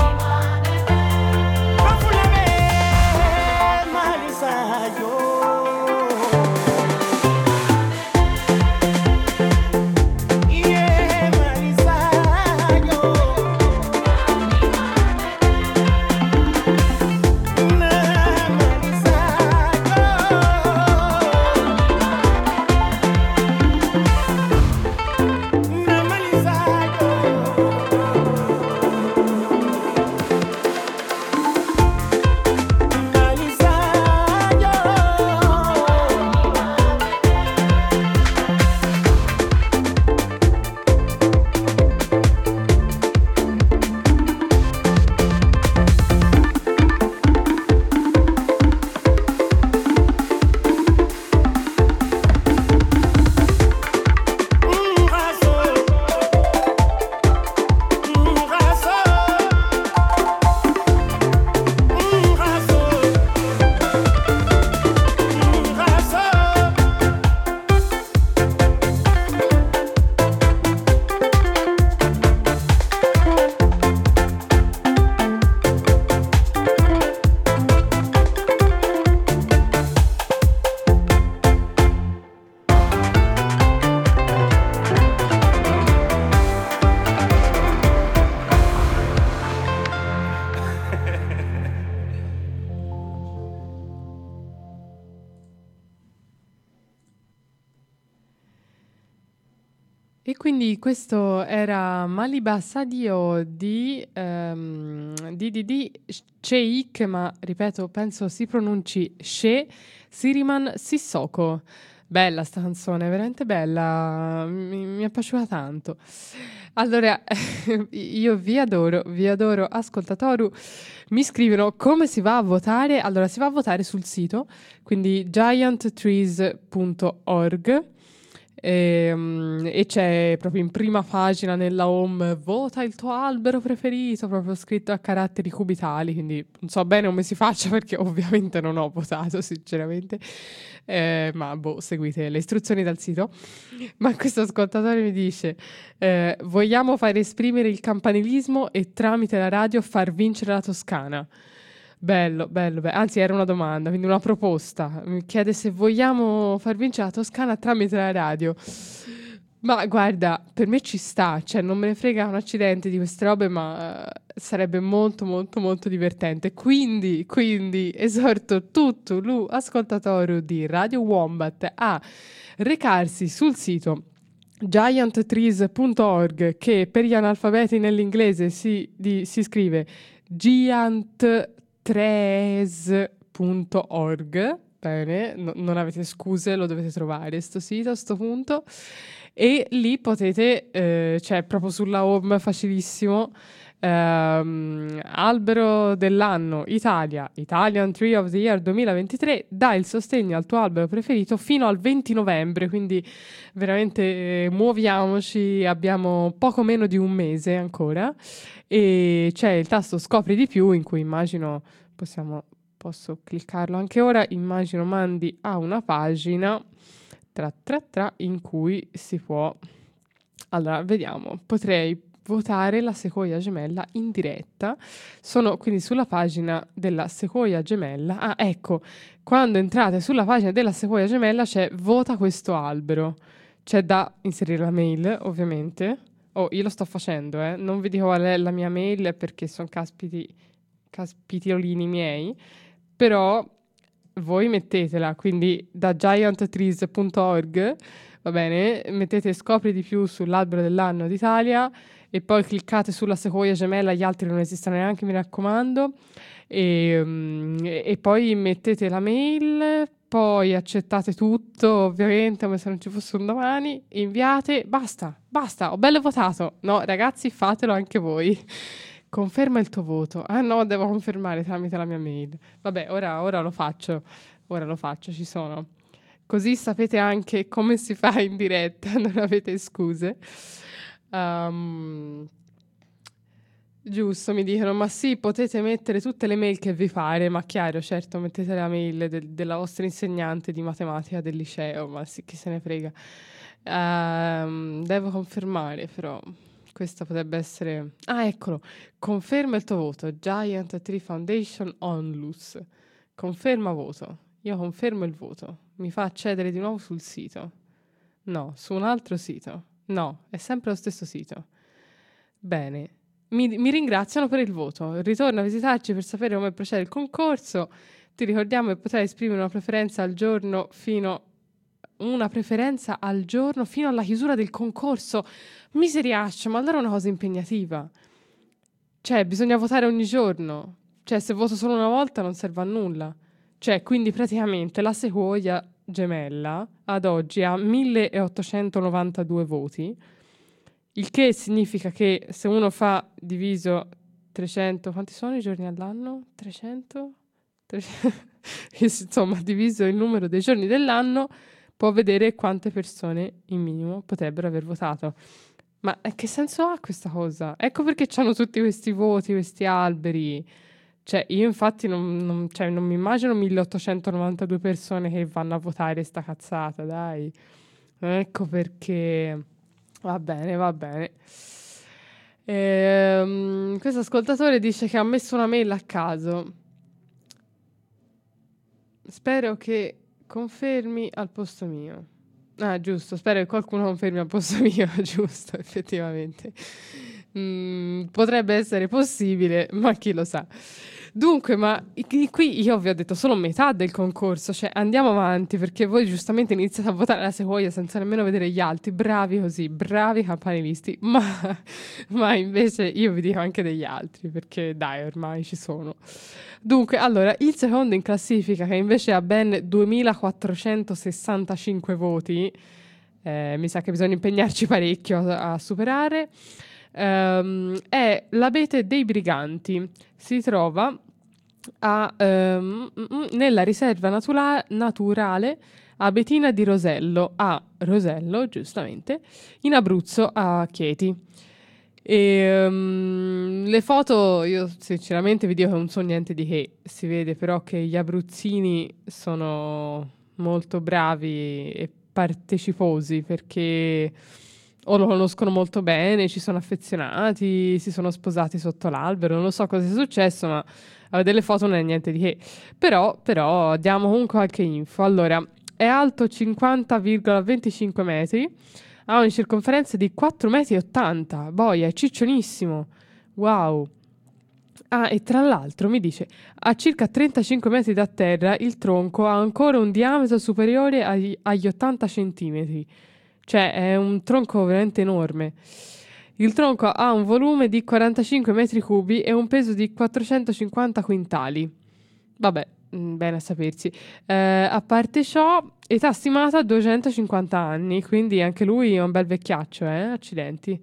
questo era Maliba Sadio di, ehm, di, di, di Sheikh, ma ripeto, penso si pronunci She Siriman Sissoko. Bella sta canzone, veramente bella, mi, mi è piaciuta tanto. Allora, *laughs* io vi adoro, vi adoro, ascoltatoru. Mi scrivono come si va a votare. Allora, si va a votare sul sito, quindi gianttrees.org. E, mm, e c'è proprio in prima pagina nella home vota il tuo albero preferito, proprio scritto a caratteri cubitali, quindi non so bene come si faccia perché ovviamente non ho votato sinceramente, Eh, ma boh, seguite le istruzioni dal sito. Ma questo ascoltatore mi dice, eh, vogliamo far esprimere il campanilismo e tramite la radio far vincere la Toscana. Bello, bello, bello. Anzi, era una domanda, quindi una proposta. Mi chiede se vogliamo far vincere la Toscana tramite la radio. Ma guarda, per me ci sta, cioè non me ne frega un accidente di queste robe, ma eh, sarebbe molto molto molto divertente. Quindi, quindi esorto tutto lu ascoltatore di Radio Wombat a recarsi sul sito gianttrees.org che per gli analfabeti nell'inglese si, di- si scrive gianttrees.org bene, no- non avete scuse, lo dovete trovare sto sito a sto punto. E lì potete, eh, cioè proprio sulla home facilissimo, ehm, albero dell'anno Italia, Italian Tree of the Year 2023, dà il sostegno al tuo albero preferito fino al 20 novembre, quindi veramente eh, muoviamoci, abbiamo poco meno di un mese ancora e c'è il tasto scopri di più in cui immagino possiamo posso cliccarlo anche ora immagino mandi a una pagina tra tra tra in cui si può allora vediamo potrei votare la sequoia gemella in diretta. Sono quindi sulla pagina della sequoia gemella. Ah ecco quando entrate sulla pagina della sequoia gemella c'è vota questo albero. C'è da inserire la mail ovviamente. Oh io lo sto facendo eh. Non vi dico qual è la mia mail perché sono caspiti caspitiolini miei però voi mettetela, quindi da gianttrees.org, va bene, mettete scopri di più sull'albero dell'anno d'Italia e poi cliccate sulla sequoia gemella, gli altri non esistono neanche, mi raccomando, e, mm, e- e poi mettete la mail, poi accettate tutto, ovviamente, come se non ci fosse un domani, inviate, basta, basta, ho bello votato. No, ragazzi, fatelo anche voi. Conferma il tuo voto. Ah no, devo confermare tramite la mia mail. Vabbè, ora, ora lo faccio. Ora lo faccio, ci sono. così sapete anche come si fa in diretta, *laughs* non avete scuse. Um, giusto, mi dicono, ma sì, potete mettere tutte le mail che vi pare, ma chiaro, certo, mettete la mail del- della vostra insegnante di matematica del liceo, ma sì, chi se ne frega. Ehm, devo confermare, però, questa potrebbe essere... Ah, eccolo, conferma il tuo voto, Giant Tree Foundation Onlus. Conferma voto. Io confermo il voto. Mi fa accedere di nuovo sul sito. No, su un altro sito. No, è sempre lo stesso sito. Bene. Mi, mi ringraziano per il voto. Ritorna a visitarci per sapere come procede il concorso. Ti ricordiamo che potrai esprimere una preferenza al giorno fino una preferenza al giorno fino alla chiusura del concorso. Miseriaccia, ma allora è una cosa impegnativa. Cioè, bisogna votare ogni giorno. Cioè, se voto solo una volta non serve a nulla. Cioè, quindi praticamente la sequoia gemella ad oggi ha 1892 voti, il che significa che se uno fa diviso 300, quanti sono i giorni all'anno? 300? 300 *laughs* insomma, diviso il numero dei giorni dell'anno, può vedere quante persone in minimo potrebbero aver votato. Ma eh, che senso ha questa cosa? Ecco perché hanno tutti questi voti, questi alberi. Cioè, io infatti non, non- cioè, non mi immagino 1892 persone che vanno a votare sta cazzata, dai. Ecco perché... Va bene, va bene. Ehm, questo ascoltatore dice che ha messo una mail a caso. Spero che confermi al posto mio. Ah, giusto, spero che qualcuno confermi al posto *laughs* mio, giusto, effettivamente. Mm, potrebbe essere possibile, ma chi lo sa. Dunque, ma qui io vi ho detto solo metà del concorso, cioè andiamo avanti perché voi giustamente iniziate a votare la sequoia senza nemmeno vedere gli altri, bravi così, bravi campanilisti, *laughs* ma, ma invece io vi dico anche degli altri perché dai, ormai ci sono. Dunque, allora, il secondo in classifica che invece ha ben 2465 voti, eh, mi sa che bisogna impegnarci parecchio a, a superare, ehm, è l'abete dei briganti. Si trova a, mm, nella riserva natura- naturale Abetina di Rosello, a Rosello, giustamente, in Abruzzo, a Chieti. E, ehm, le foto, io sinceramente vi dico che non so niente di che, si vede però che gli abruzzini sono molto bravi e parteciposi perché o lo conoscono molto bene, ci sono affezionati, si sono sposati sotto l'albero, non lo so cosa sia successo, ma a vedere le foto non è niente di che. Però, però diamo comunque qualche info. Allora, è alto 50,25 metri, ha una circonferenza di 4,80 metri, boia, è ciccionissimo. Wow. Ah, e tra l'altro mi dice, a circa 35 metri da terra il tronco ha ancora un diametro superiore agli, agli 80 centimetri. Cioè, è un tronco veramente enorme. Il tronco ha un volume di 45 metri cubi e un peso di 450 quintali. Vabbè, mm, bene a sapersi. Eh, a parte ciò, età stimata 250 anni, quindi anche lui è un bel vecchiaccio, eh? Accidenti.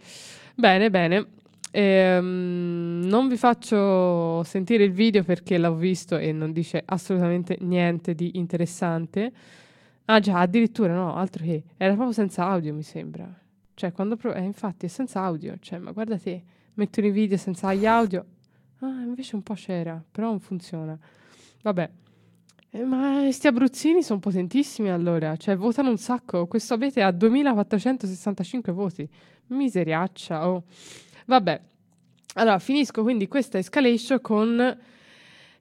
Bene, bene. Ehm, non vi faccio sentire il video perché l'ho visto e non dice assolutamente niente di interessante. Ah già, addirittura no, altro che. Era proprio senza audio, mi sembra. Cioè, quando pro- eh, infatti è senza audio. Cioè, ma guarda te, mettono i video senza gli audio. Ah, invece un po' c'era, però non funziona. Vabbè. Eh, ma questi abruzzini sono potentissimi allora, cioè votano un sacco. Questo abete ha 2465 voti. Miseriaccia, oh. Vabbè. Allora, finisco quindi questa escalation con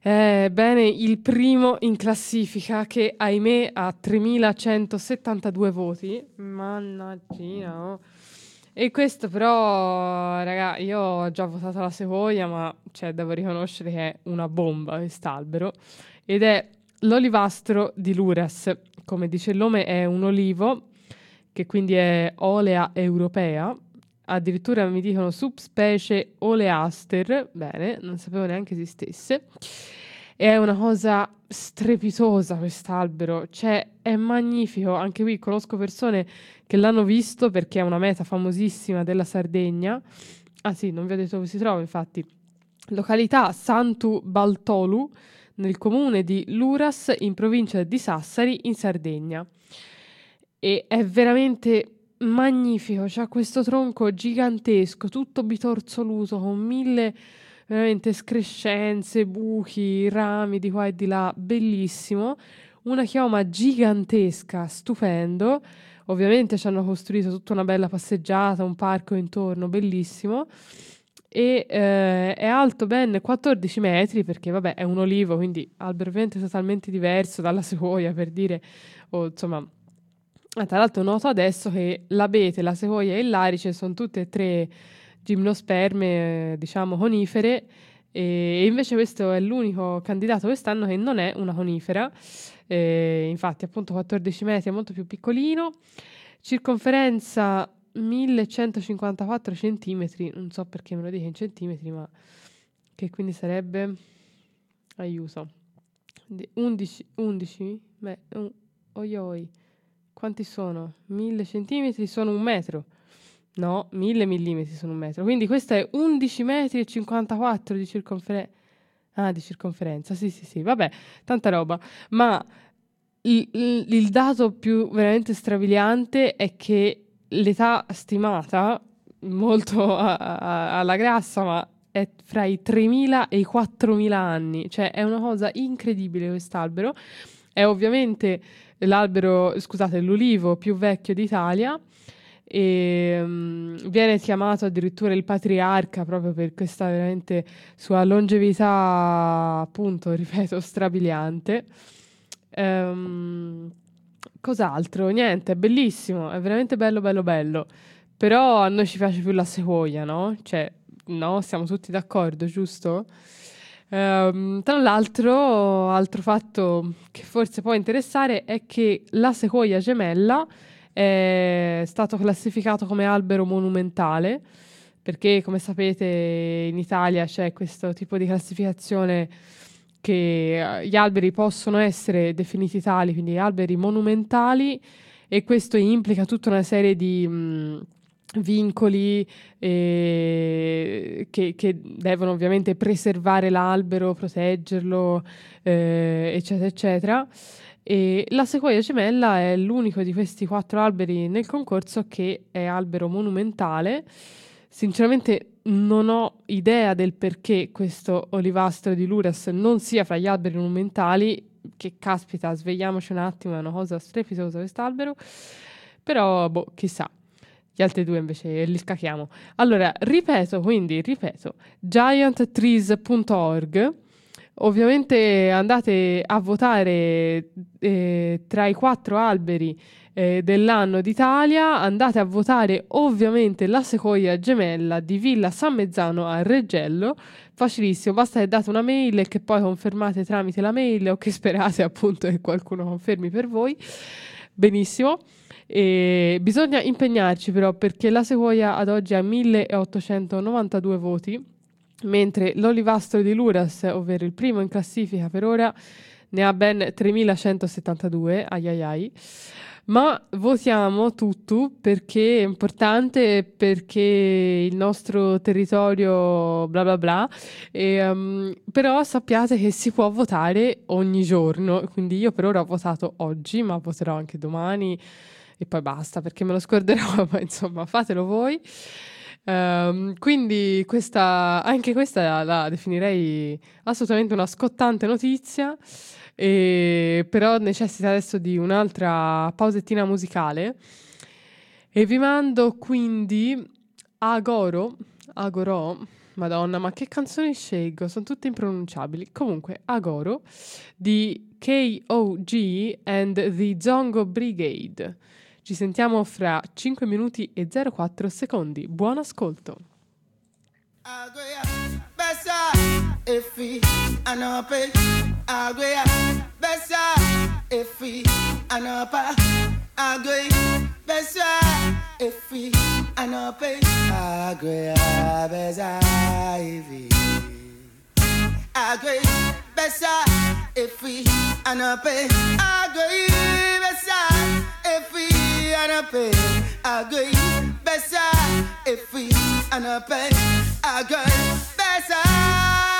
eh, bene, il primo in classifica che ahimè ha 3172 voti. Mannaggia. oh. E questo però, raga, io ho già votato la sequoia, ma cioè, devo riconoscere che è una bomba quest'albero. Ed è l'olivastro di Luras. Come dice il nome, è un olivo che quindi è olea europea. Addirittura mi dicono subspecie oleaster. Bene, non sapevo neanche esistesse. È una cosa strepitosa quest'albero, cioè è magnifico. Anche qui conosco persone che l'hanno visto perché è una meta famosissima della Sardegna. Ah sì, non vi ho detto dove si trova, infatti. Località Santu Baltolu, nel comune di Luras, in provincia di Sassari, in Sardegna. E è veramente magnifico, c'ha questo tronco gigantesco, tutto bitorzoluto, con mille veramente escrescenze, buchi, rami di qua e di là, bellissimo. Una chioma gigantesca, stupendo. Ovviamente ci hanno costruito tutta una bella passeggiata, un parco intorno, bellissimo. E eh, è alto ben 14 metri perché, vabbè, è un olivo, quindi albero totalmente diverso dalla sequoia, per dire, o insomma. Ah, tra l'altro noto adesso che l'abete, la sequoia e larice sono tutte e tre gimnosperme, diciamo, conifere, e invece questo è l'unico candidato quest'anno che non è una conifera, eh, infatti appunto 14 metri, è molto più piccolino, circonferenza 1154 centimetri, non so perché me lo dica in centimetri, ma che quindi sarebbe, aiuto, 11, 11, beh, un, oi oi, quanti sono? 1000 centimetri sono un metro. No, 1000 millimetri sono un metro. Quindi questo è 11 metri e 54 di circonferenza. Ah, di circonferenza, sì, sì, sì, vabbè, tanta roba. Ma il, il, il dato più veramente strabiliante è che l'età stimata, molto a, a, alla grassa, ma è fra i 3.000 e i 4.000 anni. Cioè è una cosa incredibile quest'albero. È ovviamente l'albero, scusate, l'ulivo più vecchio d'Italia e um, viene chiamato addirittura il patriarca proprio per questa veramente sua longevità, appunto, *laughs* ripeto, strabiliante. Um, cos'altro? Niente, è bellissimo, è veramente bello, bello, bello. Però a noi ci piace più la sequoia, no? Cioè, no, siamo tutti d'accordo, giusto? Um, tra l'altro, altro fatto che forse può interessare è che la sequoia gemella è stato classificato come albero monumentale perché come sapete in Italia c'è questo tipo di classificazione che eh, gli alberi possono essere definiti tali, quindi alberi monumentali e questo implica tutta una serie di mh, vincoli eh, che, che, devono ovviamente preservare l'albero, proteggerlo, eh, eccetera, eccetera. E la sequoia gemella è l'unico di questi quattro alberi nel concorso che è albero monumentale. Sinceramente non ho idea del perché questo olivastro di Luras non sia fra gli alberi monumentali. Che caspita, svegliamoci un attimo, è una cosa strepitosa quest'albero. Però, boh, chissà. Gli altri due invece li scacchiamo. Allora, ripeto, quindi, ripeto, gianttrees.org Ovviamente andate a votare eh, tra i quattro alberi eh, dell'anno d'Italia, andate a votare ovviamente la sequoia gemella di Villa San Mezzano a Reggello, facilissimo, basta che date una mail che poi confermate tramite la mail o che *laughs* sperate appunto che qualcuno confermi per voi. Benissimo. E bisogna impegnarci però perché la sequoia ad oggi ha 1892 voti mentre l'olivastro di Luras, ovvero il primo in classifica per ora, ne ha ben 3172, ai ai ai. Ma votiamo tutto perché è importante, perché il nostro territorio bla bla bla, e, um, però sappiate che si può votare ogni giorno, quindi io per ora ho votato oggi, ma voterò anche domani e poi basta perché me lo scorderò, *laughs* ma insomma fatelo voi. Um, quindi questa, anche questa la definirei assolutamente una scottante notizia, e, però necessita adesso di un'altra pausettina musicale. E vi mando quindi Agoro, Agorò, Madonna, ma che canzoni scelgo? Sono tutte impronunciabili. Comunque, Agoro di KOG and the Zongo Brigade. Ci sentiamo fra 5 minuti e 04 secondi. Buon ascolto. Agui, besa, efi, anape, agui, besa, efi, anape, agui, besa, efi, anape, agui, besa.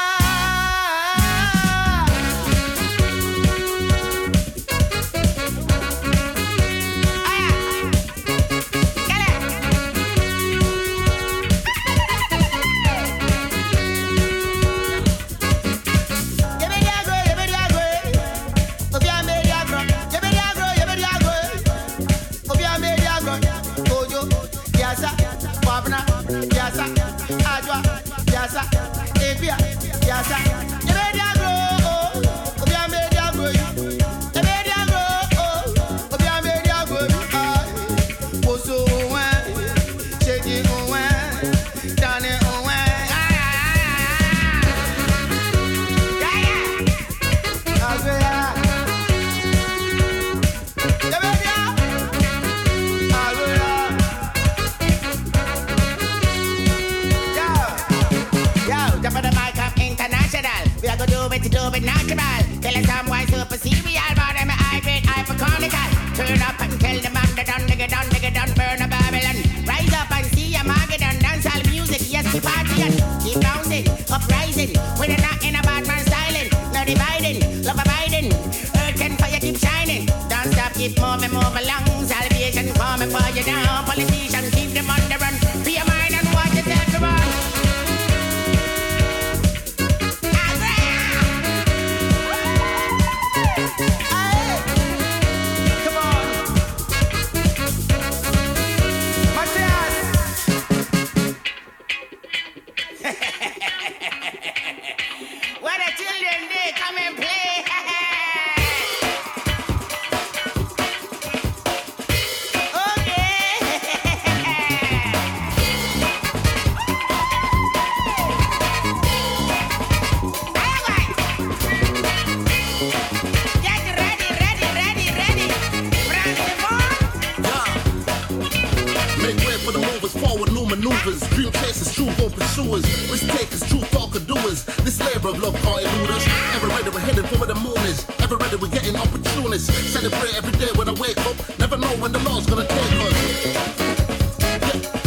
Gonna take us.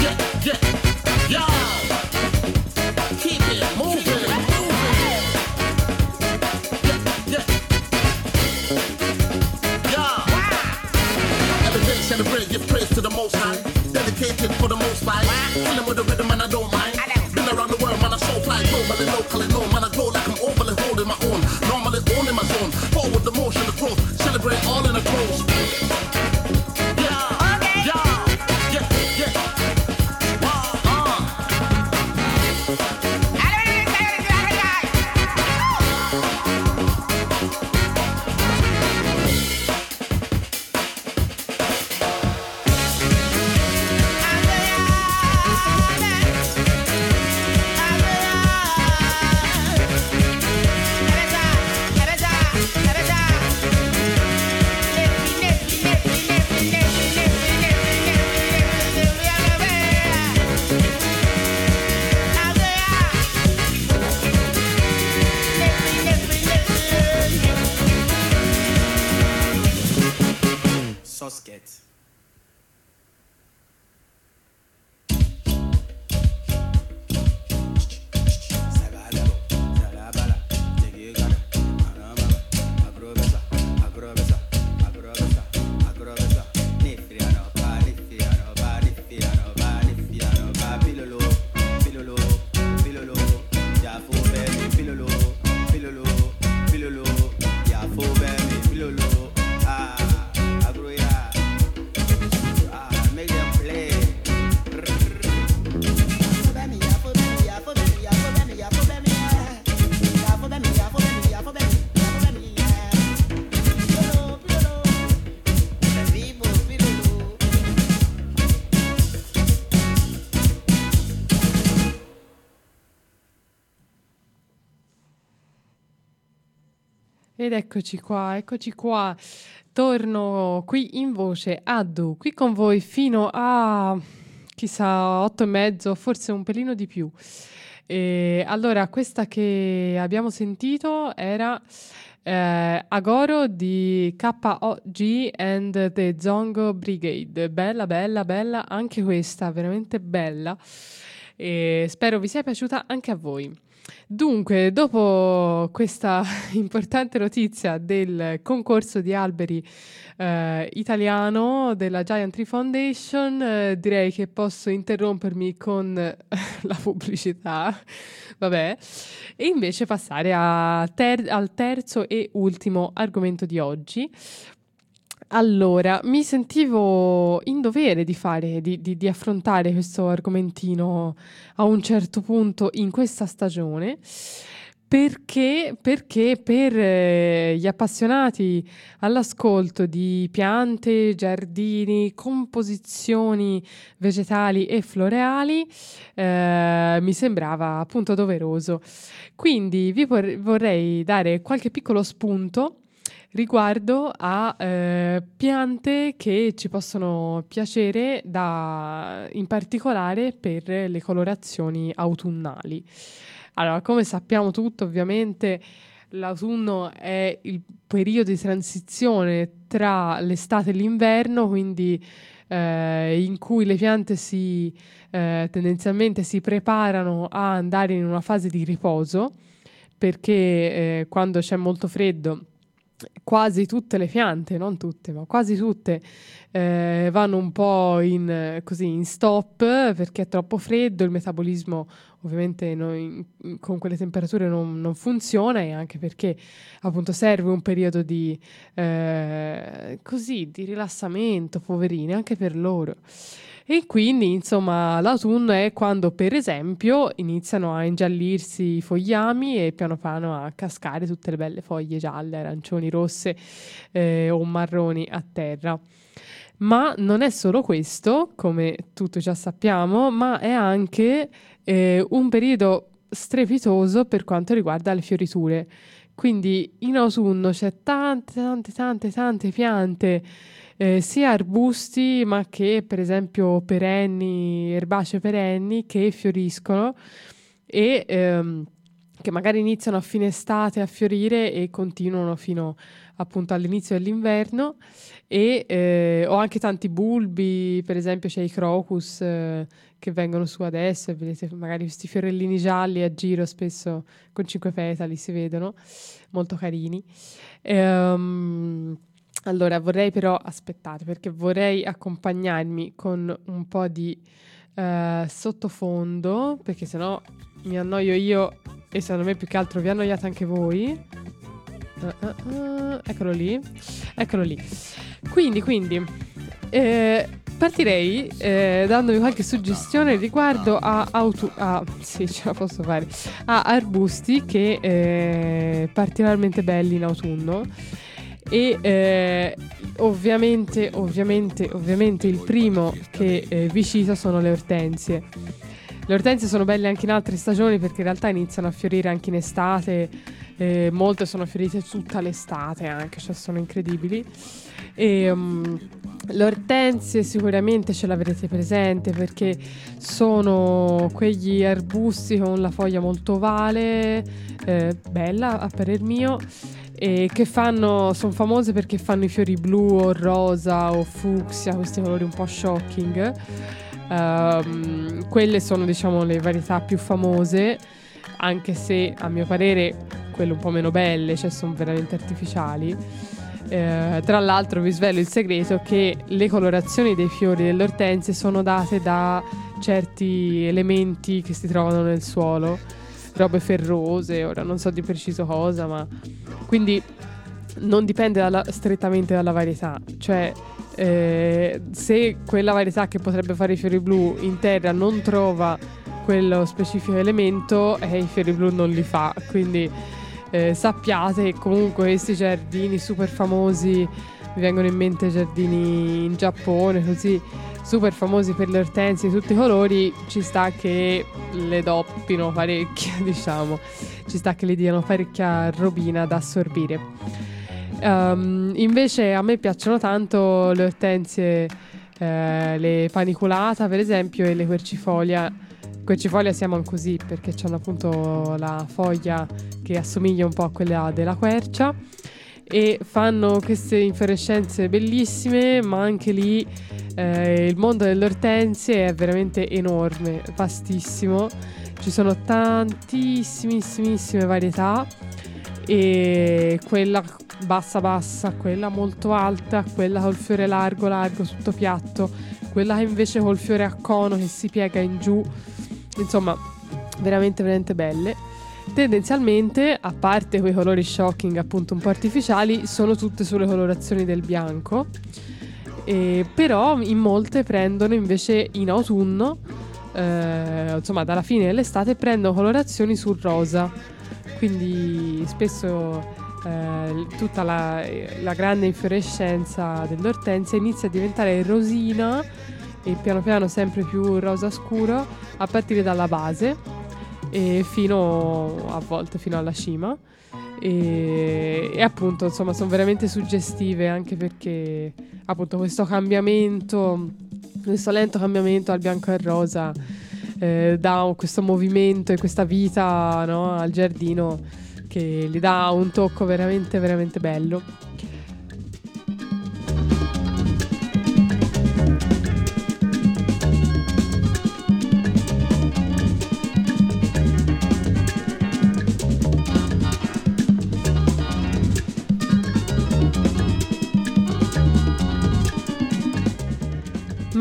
Yeah, yeah, yeah, yeah. Keep it moving, moving. Yeah, celebrate, give praise to the most high. Dedicated for the most part. Feeling with the rhythm Ed eccoci qua, eccoci qua. Torno qui in voce a Du, qui con voi fino a chissà otto e mezzo, forse un pelino di più. E allora, questa che abbiamo sentito era eh, Agoro di KOG and the Zongo Brigade. Bella, bella, bella, anche questa, veramente bella. E spero vi sia piaciuta anche a voi. Dunque, dopo questa *laughs* importante notizia del concorso di alberi eh, italiano della Giant Tree Foundation, eh, direi che posso interrompermi con *laughs* la pubblicità, vabbè, e invece passare ter- al terzo e ultimo argomento di oggi. Allora, mi sentivo in dovere di fare, di, di- di affrontare questo argomentino a un certo punto in questa stagione. Perché, perché per eh, gli appassionati all'ascolto di piante, giardini, composizioni vegetali e floreali, eh, mi sembrava appunto doveroso. Quindi vi vor- vorrei dare qualche piccolo spunto riguardo a eh, piante che ci possono piacere da, in particolare per le colorazioni autunnali. Allora, come sappiamo tutto, ovviamente l'autunno è il periodo di transizione tra l'estate e l'inverno, quindi eh, in cui le piante si eh, tendenzialmente si preparano a andare in una fase di riposo, perché eh, quando c'è molto freddo quasi tutte le piante, non tutte, ma quasi tutte, eh, vanno un po' in, così, in stop perché è troppo freddo, il metabolismo ovviamente non- con quelle temperature non, non funziona e anche perché appunto serve un periodo di, eh, così, di rilassamento, poverini, anche per loro. E quindi, insomma, l'autunno è quando, per esempio, iniziano a ingiallirsi i fogliami e piano piano a cascare tutte le belle foglie gialle, arancioni, rosse eh, o marroni a terra. Ma non è solo questo, come tutti già sappiamo, ma è anche eh, un periodo strepitoso per quanto riguarda le fioriture. Quindi in autunno c'è tante, tante, tante, tante piante, eh, sia arbusti, ma che per esempio perenni, erbacee perenni che fioriscono e ehm, che magari iniziano a fine estate a fiorire e continuano fino appunto all'inizio dell'inverno e eh, ho anche tanti bulbi, per esempio c'è i crocus eh, che vengono su adesso vedete magari questi fiorellini gialli a giro spesso con cinque petali si vedono, molto carini. Ehm, allora vorrei però aspettare perché vorrei accompagnarmi con un po' di eh, sottofondo perché sennò mi annoio io e secondo me più che altro vi annoiate anche voi. Uh, uh, uh, eccolo lì, eccolo lì. Quindi, quindi eh, partirei eh, dandovi qualche suggestione riguardo a, autu- a, sì, a arbusti che eh, particolarmente belli in autunno e eh, ovviamente, ovviamente, ovviamente il primo che eh, vi cito sono le ortensie. Le ortensie sono belle anche in altre stagioni perché in realtà iniziano a fiorire anche in estate, eh, molte sono fiorite tutta l'estate anche, cioè sono incredibili. E, um, le ortensie sicuramente ce l'avrete presente perché sono quegli arbusti con la foglia molto ovale, eh, bella a parer mio, e che fanno, sono famose perché fanno i fiori blu o rosa o fucsia, questi colori un po' shocking. Ehm, quelle sono diciamo le varietà più famose, anche se a mio parere quelle un po' meno belle, cioè sono veramente artificiali. Eh, tra l'altro vi svelo il segreto che le colorazioni dei fiori delle ortensie sono date da certi elementi che si trovano nel suolo, robe ferrose, ora non so di preciso cosa, ma quindi non dipende dalla- strettamente dalla varietà, cioè eh, se quella varietà che potrebbe fare i fiori blu in terra non trova quello specifico elemento, eh, i fiori blu non li fa, quindi eh, sappiate che comunque questi giardini super famosi, mi vengono in mente giardini in Giappone, così super famosi per le ortensie di tutti i colori, ci sta che le doppino parecchio, *laughs* diciamo, ci sta che le diano parecchia robina da assorbire. Ehm, invece a me piacciono tanto le ortensie, eh, le paniculata per esempio e le quercifolia. Quercifolia si chiamano così perché hanno appunto la foglia che assomiglia un po' a quella della quercia e fanno queste infiorescenze bellissime, ma anche lì eh, il mondo delle ortensie è veramente enorme, vastissimo. Ci sono tantissimissime varietà e quella bassa bassa, quella molto alta, quella col fiore largo largo tutto piatto, quella che invece col fiore a cono che si piega in giù. Insomma, veramente veramente belle. Tendenzialmente, a parte quei colori shocking appunto un po' artificiali, sono tutte sulle colorazioni del bianco. E però in molte prendono invece in autunno, eh, insomma dalla fine dell'estate, prendono colorazioni sul rosa. Quindi spesso eh, tutta la, la grande infiorescenza dell'ortensia inizia a diventare rosina e piano piano sempre più rosa scuro a partire dalla base e fino a volte fino alla cima. E, e appunto insomma sono veramente suggestive anche perché appunto questo cambiamento questo lento cambiamento al bianco e al rosa eh, dà questo movimento e questa vita no, al giardino che gli dà un tocco veramente veramente bello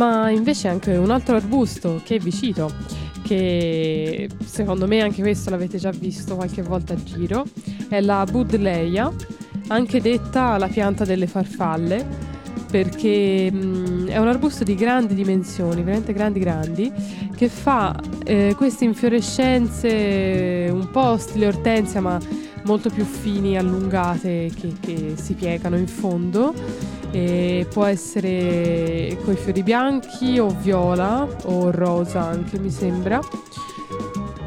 ma invece anche un altro arbusto che vi cito, che secondo me anche questo l'avete già visto qualche volta a giro, è la Budleia, anche detta la pianta delle farfalle perché mh, è un arbusto di grandi dimensioni, veramente grandi grandi, che fa eh, queste infiorescenze un po' stile ortensia ma molto più fini, allungate, che, che si piegano in fondo. E può essere con i fiori bianchi o viola o rosa anche mi sembra.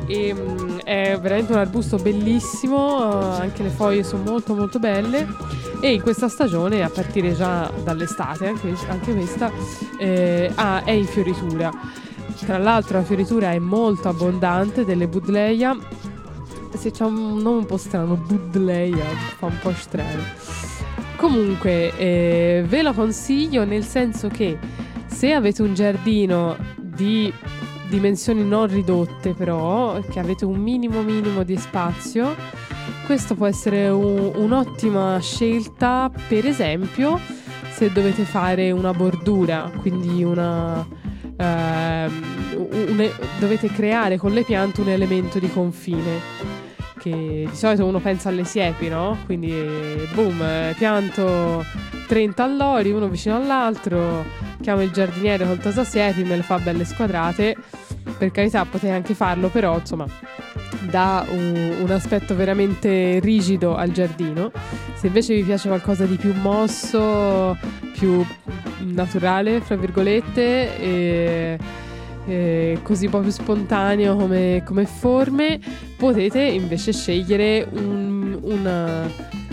E, mh, è veramente un arbusto bellissimo, eh, anche le foglie sono molto molto belle e in questa stagione, a partire già dall'estate, anche, anche questa, eh, ah, è in fioritura. Tra l'altro la fioritura è molto abbondante delle budleia, se c'è un nome un po' strano, budleia, fa un po' strano. Comunque eh, ve lo consiglio nel senso che se avete un giardino di dimensioni non ridotte però, che avete un minimo minimo di spazio, questo può essere un- un'ottima scelta, per esempio, se dovete fare una bordura, quindi una, ehm, un- dovete creare con le piante un elemento di confine. Di solito uno pensa alle siepi, no? Quindi, boom, eh, pianto 30 allori, uno vicino all'altro, chiamo il giardiniere col tosasiepi, me le fa belle squadrate. Per carità, potete anche farlo, però, insomma, dà un, un aspetto veramente rigido al giardino. Se invece vi piace qualcosa di più mosso, più naturale, fra virgolette, e, e così più spontaneo come, come forme, potete invece scegliere un, una,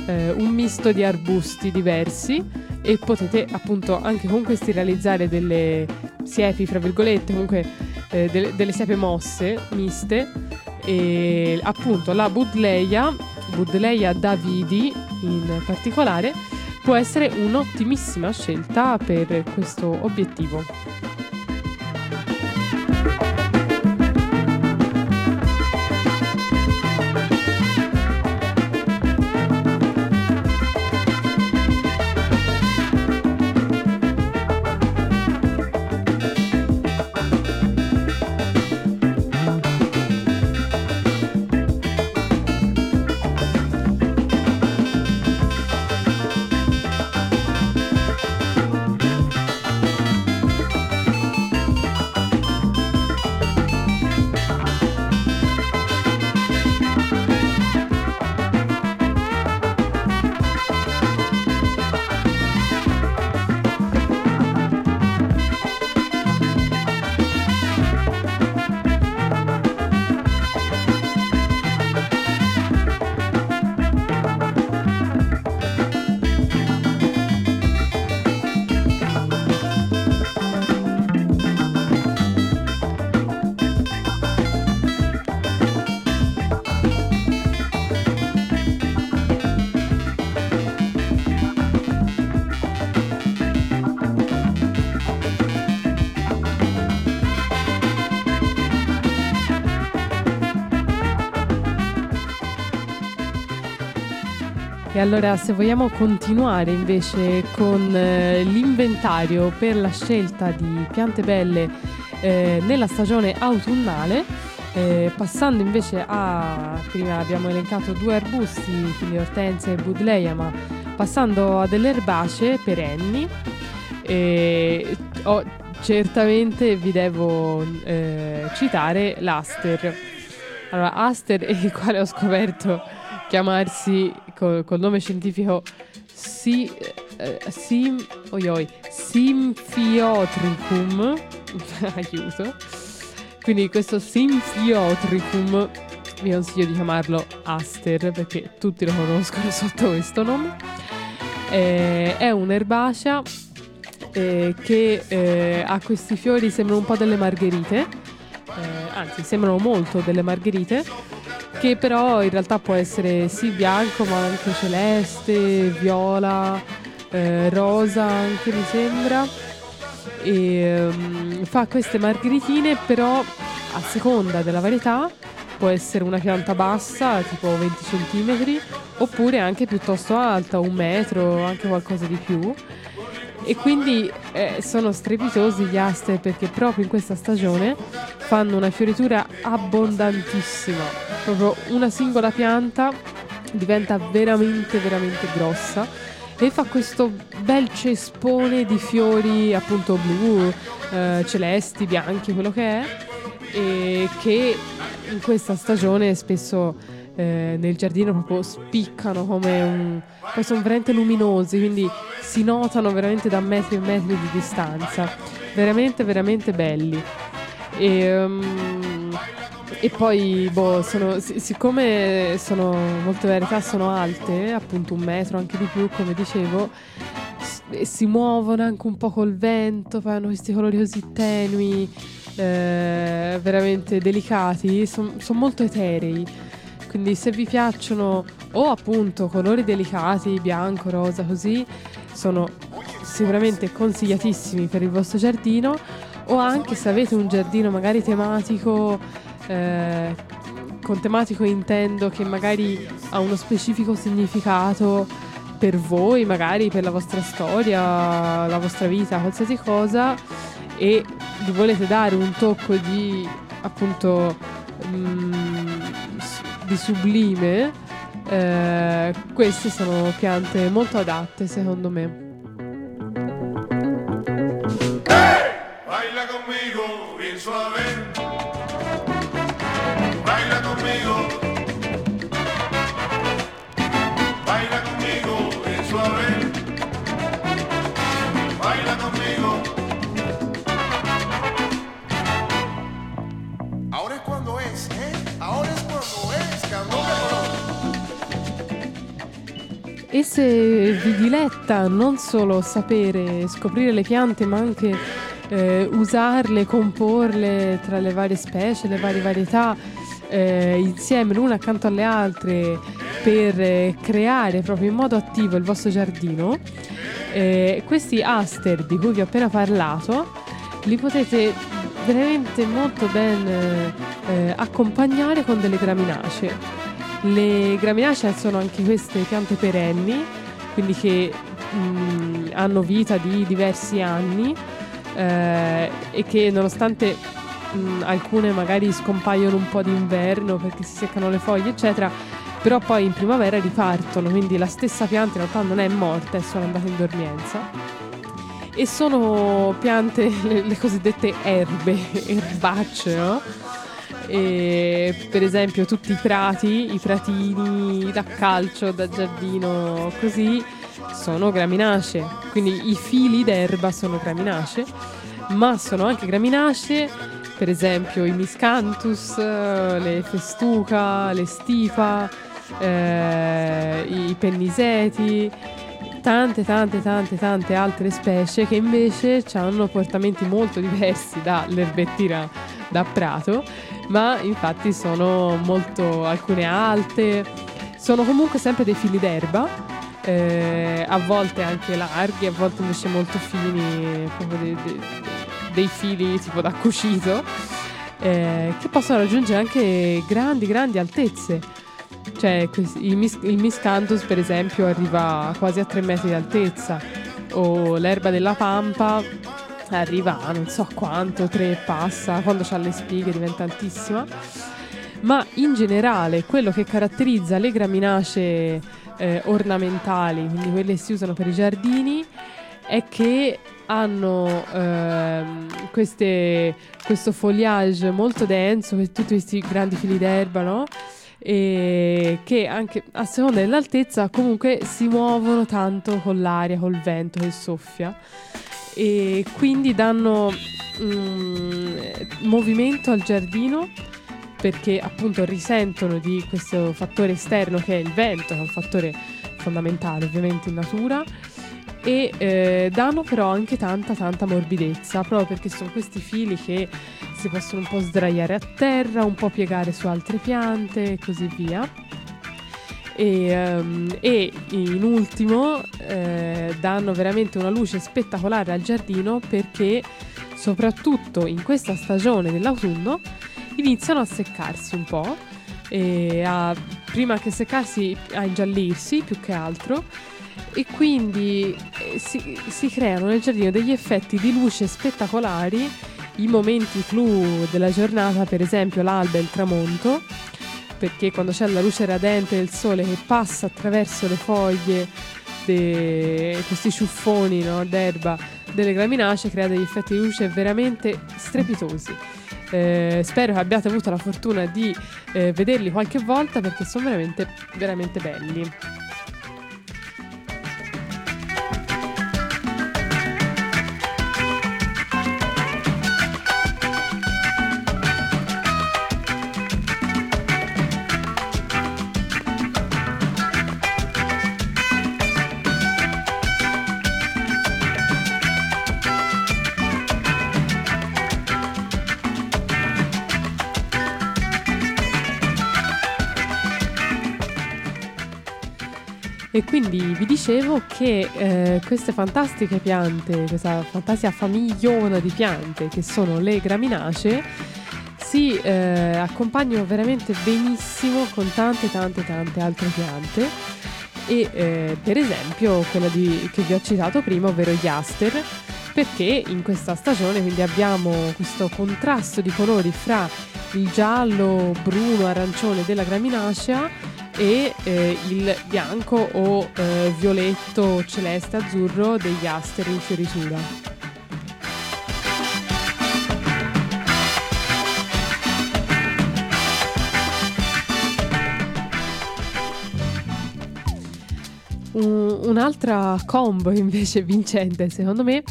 eh, un misto di arbusti diversi e potete appunto anche con questi realizzare delle siepi, fra virgolette, comunque eh, delle, delle siepe mosse, miste e appunto la Budleia, Budleia davidi in particolare, può essere un'ottimissima scelta per questo obiettivo. Allora se vogliamo continuare invece con eh, l'inventario per la scelta di piante belle eh, nella stagione autunnale, eh, passando invece a, prima abbiamo elencato due arbusti, quindi ortensia e budleia, ma passando a delle erbacee perenni, ho- certamente vi devo eh, citare l'aster. Allora, aster, *laughs* il quale ho scoperto chiamarsi co- col nome scientifico si, eh, sim, oi oi, Symphyiotricum *laughs* aiuto. Quindi questo Symphyiotricum vi consiglio di chiamarlo Aster perché tutti lo conoscono sotto questo nome. Eh, è un'erbacea eh, che eh, ha questi fiori sembrano un po' delle margherite eh, anzi sembrano molto delle margherite che però in realtà può essere sì bianco ma anche celeste, viola, eh, rosa anche mi sembra. E ehm, fa queste margheritine però a seconda della varietà può essere una pianta bassa tipo 20 cm oppure anche piuttosto alta un metro anche qualcosa di più e quindi eh, sono strepitosi gli aster perché proprio in questa stagione fanno una fioritura abbondantissima, proprio una singola pianta diventa veramente veramente grossa e fa questo bel cespone di fiori appunto blu, eh, celesti, bianchi, quello che è e che in questa stagione spesso eh, nel giardino proprio spiccano come un... poi sono veramente luminosi, quindi si notano veramente da metri e metri di distanza, veramente veramente belli. E, um, e poi, boh, sono, sic- siccome sono molte varietà sono alte, appunto un metro, anche di più, come dicevo, e si muovono anche un po' col vento, fanno questi colori così tenui, eh, veramente delicati, sono molto eterei. Quindi se vi piacciono o appunto colori delicati, bianco, rosa, così, sono sicuramente consigliatissimi per il vostro giardino. O anche se avete un giardino magari tematico, eh, con tematico intendo che magari ha uno specifico significato per voi, magari per la vostra storia, la vostra vita, qualsiasi cosa e vi volete dare un tocco di appunto mm, s- di sublime, eh, queste sono piante molto adatte secondo me. Baila conmigo bien suave. E se vi diletta non solo sapere scoprire le piante, ma anche eh, usarle, comporle tra le varie specie, le varie varietà, eh, insieme l'una accanto alle altre per eh, creare proprio in modo attivo il vostro giardino, eh, questi aster di cui vi ho appena parlato li potete veramente molto ben eh, accompagnare con delle graminacee. Le graminacee sono anche queste piante perenni, quindi che mh, hanno vita di diversi anni eh, e che nonostante mh, alcune magari scompaiono un po' d'inverno perché si seccano le foglie, eccetera, però poi in primavera ripartono, quindi la stessa pianta in realtà non è morta, è solo andata in dormienza. E sono piante, le, *laughs* le cosiddette erbe, erbacce, no? E, per esempio tutti i prati, i pratini da calcio, da giardino, così, sono graminacee. Quindi i fili d'erba sono graminacee, ma sono anche graminacee, per esempio i miscanthus, eh, le festuca, le stifa, eh, i penniseti, tante tante tante tante altre specie che invece hanno portamenti molto diversi dall'erbettina da prato, ma infatti sono molto alcune alte, sono comunque sempre dei fili d'erba, eh, a volte anche larghi, a volte invece molto fini, proprio dei, dei- dei fili tipo da cucito, eh, che possono raggiungere anche grandi grandi altezze. Cioè, il miscanthus, per esempio, arriva quasi a 3 metri di altezza, o l'erba della pampa arriva a non so quanto, 3 passa, quando ha le spighe diventa altissima. Ma in generale, quello che caratterizza le graminacee eh, ornamentali, quindi quelle che si usano per i giardini, è che hanno ehm, queste- questo foliage molto denso, tutti questi grandi fili d'erba, no? E che anche a seconda dell'altezza comunque si muovono tanto con l'aria, col vento che soffia e quindi danno mm, movimento al giardino perché appunto risentono di questo fattore esterno che è il vento, che è un fattore fondamentale ovviamente in natura e eh, danno però anche tanta tanta morbidezza proprio perché sono questi fili che si possono un po' sdraiare a terra, un po' piegare su altre piante e così via. E, ehm, e in ultimo eh, danno veramente una luce spettacolare al giardino perché soprattutto in questa stagione dell'autunno iniziano a seccarsi un po' a, prima che seccarsi a ingiallirsi più che altro. E quindi eh, si, si creano nel giardino degli effetti di luce spettacolari, i momenti clou della giornata, per esempio l'alba e il tramonto, perché quando c'è la luce radente del sole che passa attraverso le foglie, de- questi ciuffoni no, d'erba delle graminacee, crea degli effetti di luce veramente strepitosi. Eh, spero che abbiate avuto la fortuna di eh, vederli qualche volta perché sono veramente, veramente belli. E quindi vi dicevo che eh, queste fantastiche piante, questa fantastica famigliona di piante che sono le graminacee, si eh, accompagnano veramente benissimo con tante tante tante altre piante. E eh, per esempio quella di- che vi ho citato prima, ovvero gli aster, perché in questa stagione quindi abbiamo questo contrasto di colori fra il giallo, bruno, arancione della graminacea e eh, il bianco o eh, violetto, celeste, azzurro degli aster in fioritura. Un- un'altra combo *laughs* invece vincente secondo me,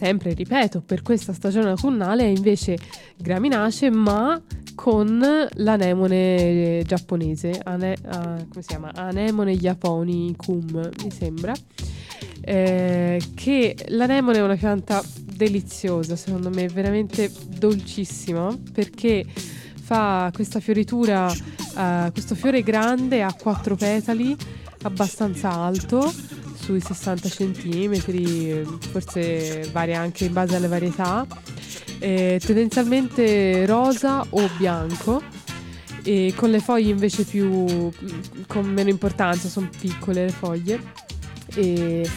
sempre ripeto, per questa stagione autunnale è invece graminacee ma con l'anemone giapponese, ane- ah, come si chiama? Anemone Japoni Kum, mi sembra. Eh, che l'anemone è una pianta deliziosa, secondo me, veramente dolcissima perché fa questa fioritura, eh, questo fiore grande a quattro petali, abbastanza alto, sui 60 cm, forse varia anche in base alle varietà, eh, tendenzialmente rosa o bianco. E con le foglie invece più con meno importanza, sono piccole le foglie. E-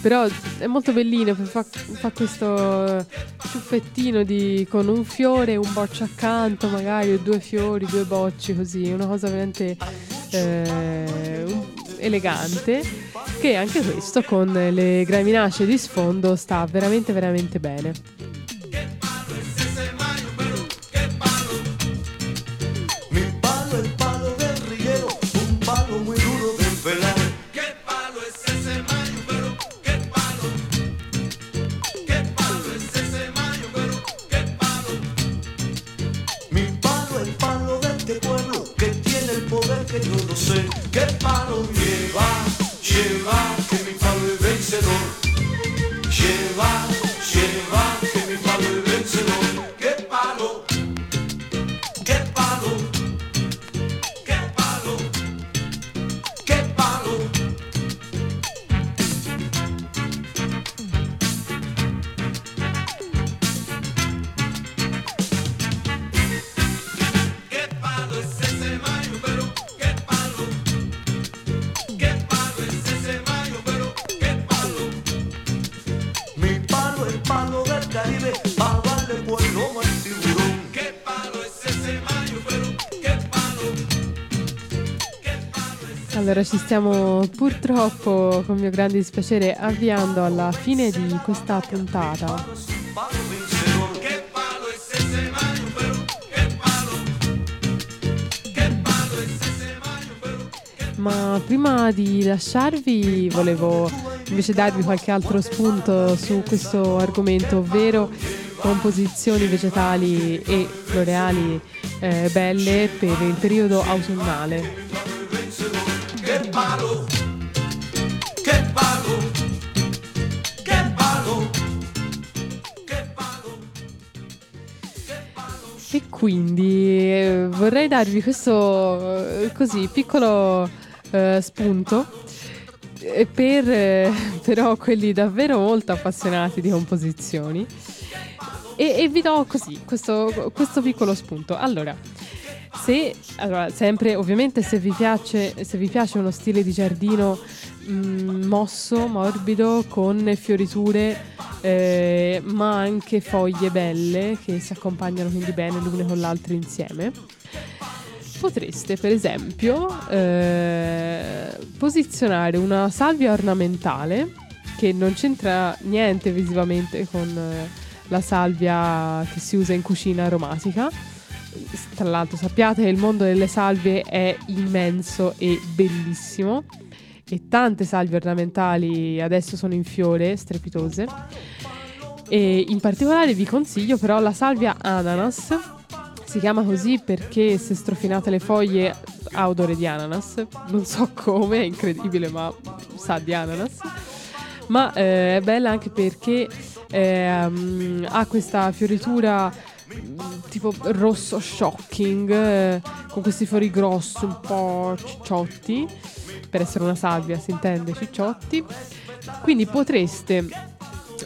però è molto bellino, fa, fa questo ciuffettino di, con un fiore un boccio accanto, magari o due fiori, due bocci così, una cosa veramente eh, elegante. Che anche questo con le graminacee di sfondo sta veramente veramente bene. Mi palo, el palo del riguero, un palo muy duro de pelar. ¿Qué palo es ese mayo, pero qué palo? ¿Qué palo es ese mayo, pero qué palo? Mi palo, el palo de este pueblo, que tiene el poder que yo lo sé. que panu lleva, lleva. Allora ci stiamo purtroppo, con mio grande dispiacere, avviando alla fine di questa puntata. ¿Qué palo es ese mayo, pero qué palo? ¿Qué palo es ese mayo, pero Ma prima di lasciarvi volevo invece darvi qualche altro spunto su questo argomento, ovvero composizioni vegetali e floreali eh, belle per il periodo autunnale. ¡Qué palo! ¡Qué palo! ¡Qué palo! E quindi eh, vorrei darvi questo eh, così piccolo eh, spunto eh, per eh, *laughs* però quelli davvero molto appassionati di composizioni e, e vi do così questo, questo piccolo spunto. Allora, se allora, sempre ovviamente se vi piace se vi piace uno stile di giardino mm, mosso, morbido, con fioriture, eh, ma anche foglie belle che si accompagnano quindi bene l'une con l'altra insieme. Potreste, per esempio, eh, posizionare una salvia ornamentale che non c'entra niente visivamente con eh, la salvia che si usa in cucina aromatica. Tra l'altro sappiate che il mondo delle salvie è immenso e bellissimo e tante salvie ornamentali adesso sono in fiore, strepitose. E in particolare vi consiglio però la salvia ananas. Si chiama così perché se strofinate le foglie ha odore di ananas. Non so come, è incredibile, ma sa di ananas. Ma eh, è bella anche perché ehm, ha questa fioritura tipo rosso shocking eh, con questi fiori grossi un po' cicciotti per essere una salvia si intende cicciotti. Quindi potreste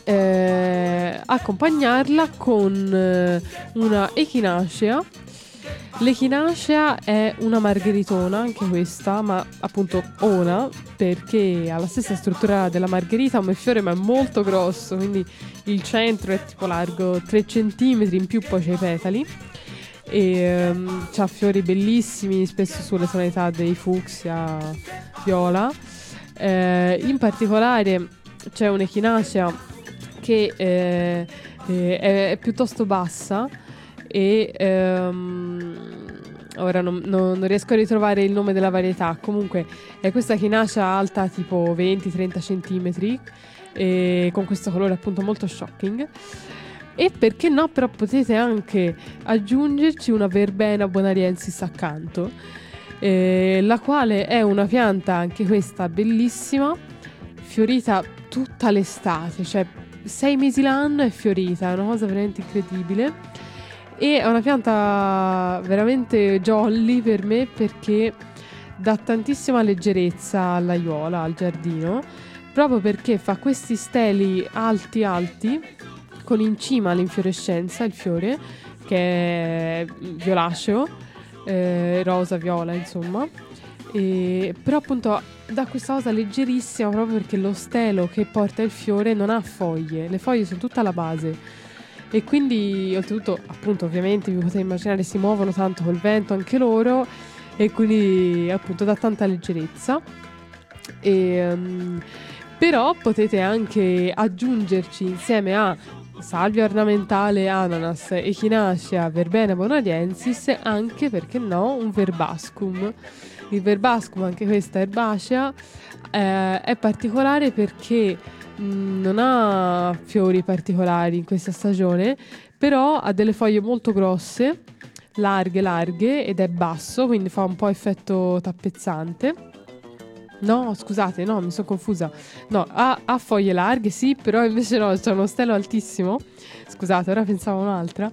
eh, accompagnarla con eh, una echinacea L'echinacea è una margheritona, anche questa, ma appunto ona, perché ha la stessa struttura della margherita come fiore, ma è molto grosso, quindi il centro è tipo largo 3 cm, in più poi c'è i petali. E um, ha fiori bellissimi, spesso sulle tonalità dei fucsia, viola. Eh, in particolare c'è un'echinacea che eh, eh, è, è piuttosto bassa e ehm, ora non, non, non, riesco a ritrovare il nome della varietà. Comunque è questa chinacea alta tipo 20-30 cm e con questo colore appunto molto shocking. E perché no però potete anche aggiungerci una verbena bonariensis accanto eh, la quale è una pianta anche questa bellissima fiorita tutta l'estate. Cioè sei mesi l'anno è fiorita è una cosa veramente incredibile e è una pianta veramente jolly per me perché dà tantissima leggerezza all'aiuola, al giardino, proprio perché fa questi steli alti alti con in cima l'infiorescenza, il fiore, che è violaceo, eh, rosa, viola, insomma. E, però appunto dà questa cosa leggerissima proprio perché lo stelo che porta il fiore non ha foglie, le foglie sono tutte alla base e quindi oltretutto appunto ovviamente vi potete immaginare si muovono tanto col vento anche loro e quindi appunto dà tanta leggerezza. E, um, però potete anche aggiungerci insieme a salvia ornamentale ananas echinacea verbena bonariensis anche perché no un verbascum. Il verbascum anche questa erbacea eh, è particolare perché non ha fiori particolari in questa stagione, però ha delle foglie molto grosse, larghe, larghe ed è basso, quindi fa un po' effetto tappezzante. No, scusate, no, mi sono confusa. No, ha, ha, foglie larghe, sì, però invece no, c'è uno stelo altissimo. Scusate, ora pensavo a un'altra.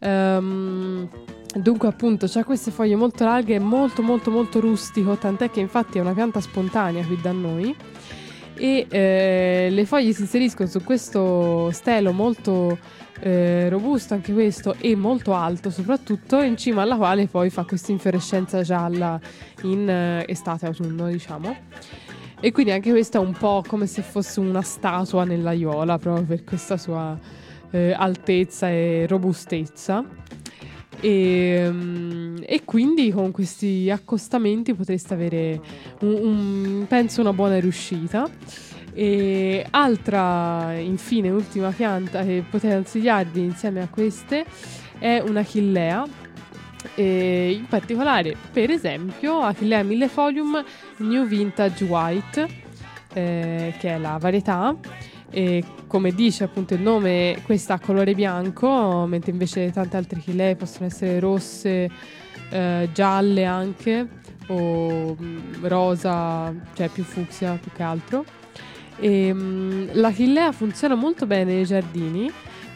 Um, dunque, appunto, ha queste foglie molto larghe, molto, molto, molto rustico, tant'è che infatti è una pianta spontanea qui da noi e eh, le foglie si inseriscono su questo stelo molto eh, robusto anche questo e molto alto soprattutto in cima alla quale poi fa questa infiorescenza gialla in eh, estate autunno diciamo. E quindi anche questa è un po' come se fosse una statua nell'aiuola proprio per questa sua eh, altezza e robustezza e, um, e, quindi con questi accostamenti potreste avere un, un, penso una buona riuscita. E altra infine ultima pianta che potete consigliarvi insieme a queste è una chillea e in particolare per esempio Achillea millefolium New Vintage White eh, che è la varietà e come dice appunto il nome, questa ha colore bianco, mentre invece tante altre chilee possono essere rosse, eh, gialle anche, o mh, mm, rosa, cioè più fucsia più che altro. E, mh, mm, la chilea funziona molto bene nei giardini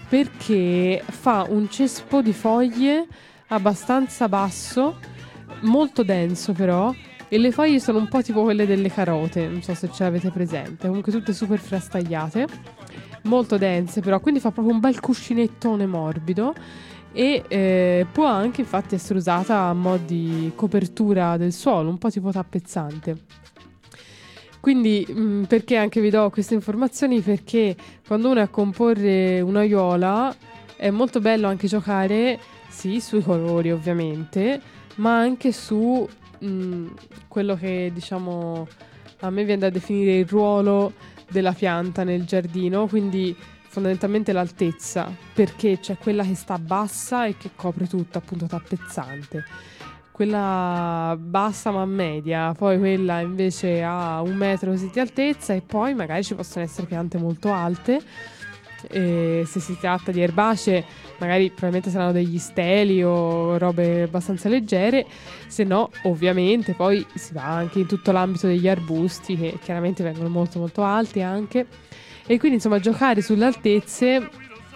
perché fa un cespo di foglie abbastanza basso, molto denso però, e le foglie sono un po' tipo quelle delle carote, non so se ce l'avete presente, comunque tutte super frastagliate, molto dense però, quindi fa proprio un bel cuscinettone morbido e eh, può anche infatti essere usata a mo' di copertura del suolo, un po' tipo tappezzante. Quindi mh, perché anche vi do queste informazioni? Perché quando uno è a comporre un'aiuola è molto bello anche giocare, sì, sui colori ovviamente, ma anche su mh, quello che diciamo a me viene da definire il ruolo della pianta nel giardino, quindi fondamentalmente l'altezza, perché c'è quella che sta bassa e che copre tutto, appunto tappezzante. Quella bassa ma media, poi quella invece ha un metro così di altezza e poi magari ci possono essere piante molto alte. E se si tratta di erbacee, magari probabilmente saranno degli steli o robe abbastanza leggere, se no, ovviamente, poi si va anche in tutto l'ambito degli arbusti che chiaramente vengono molto molto alti anche. E quindi insomma giocare sulle altezze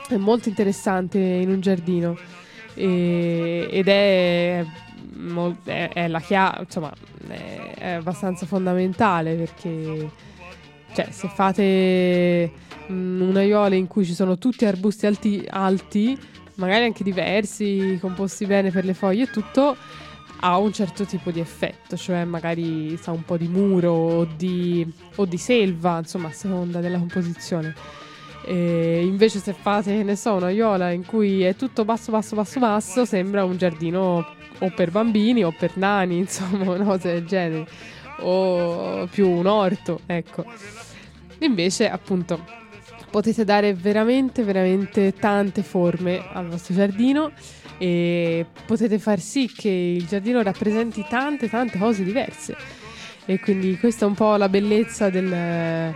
è molto interessante in un giardino e- ed è, è- è la chiave, insomma, è, è abbastanza fondamentale perché cioè, se fate mm, un'aiuola in cui ci sono tutti arbusti alti, alti, magari anche diversi, composti bene per le foglie e tutto, ha un certo tipo di effetto, cioè magari sa un po' di muro o di, o di selva, insomma, a seconda della composizione. E invece se fate, che ne so, un'aiuola in cui è tutto basso, basso, basso, basso, sembra un giardino o per bambini o per nani, *laughs* insomma, cosa del genere. O più un orto, ecco. Invece, appunto, potete dare veramente, veramente tante forme al vostro giardino e potete far sì che il giardino rappresenti tante, tante cose diverse. E quindi questa è un po' la bellezza del,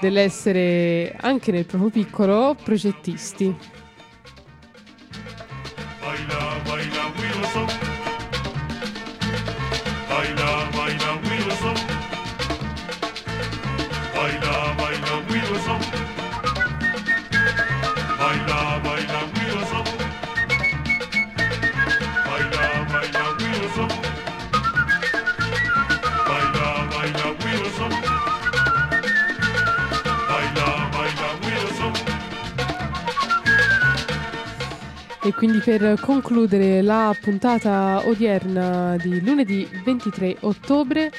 dell'essere anche nel proprio piccolo progettisti. E quindi per concludere la puntata odierna di lunedì 23 ottobre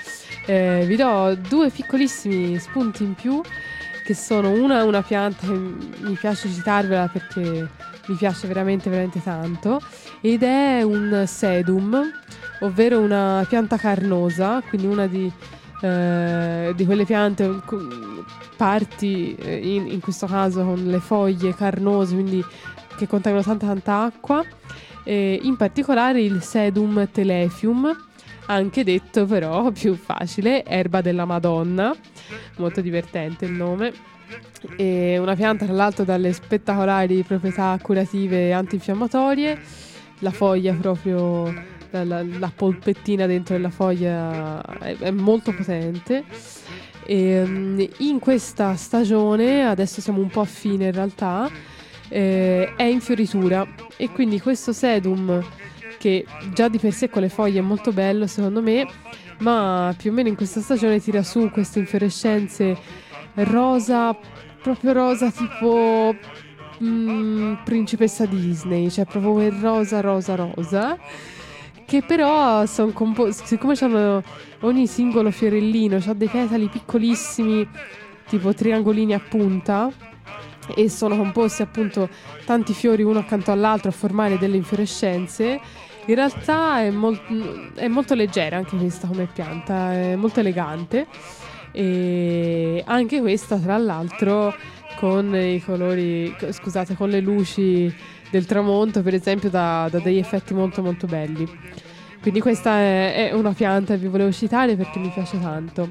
eh, vi do due piccolissimi spunti in più che sono una una pianta che mi piace citarvela perché mi piace veramente veramente tanto ed è un sedum ovvero una pianta carnosa quindi una di, eh, di quelle piante parti eh, in, in questo caso con le foglie carnose quindi che contengono tanta tanta acqua, e in particolare il sedum telefium, anche detto però *laughs* più facile, erba della Madonna, molto divertente il nome. E una pianta tra l'altro dalle spettacolari proprietà curative e antinfiammatorie, la foglia proprio, la, la- la polpettina dentro della foglia è, è molto potente. E, mm, in questa stagione, adesso siamo un po' a fine in realtà, eh, è in fioritura. E quindi questo sedum che già di per sé con le foglie è molto bello secondo me ma più o meno in questa stagione tira su queste infiorescenze rosa proprio rosa tipo mm, principessa Disney cioè proprio quel rosa rosa rosa che però sono composti siccome hanno ogni singolo fiorellino ha dei petali piccolissimi tipo triangolini a punta e sono composti appunto tanti fiori uno accanto all'altro a formare delle infiorescenze. In realtà è, mol- è molto leggera anche questa come pianta, è molto elegante e anche questa tra l'altro con i colori, scusate, con le luci del tramonto per esempio dà, dà degli effetti molto molto belli. Quindi questa è, è una pianta che vi volevo citare perché mi piace tanto.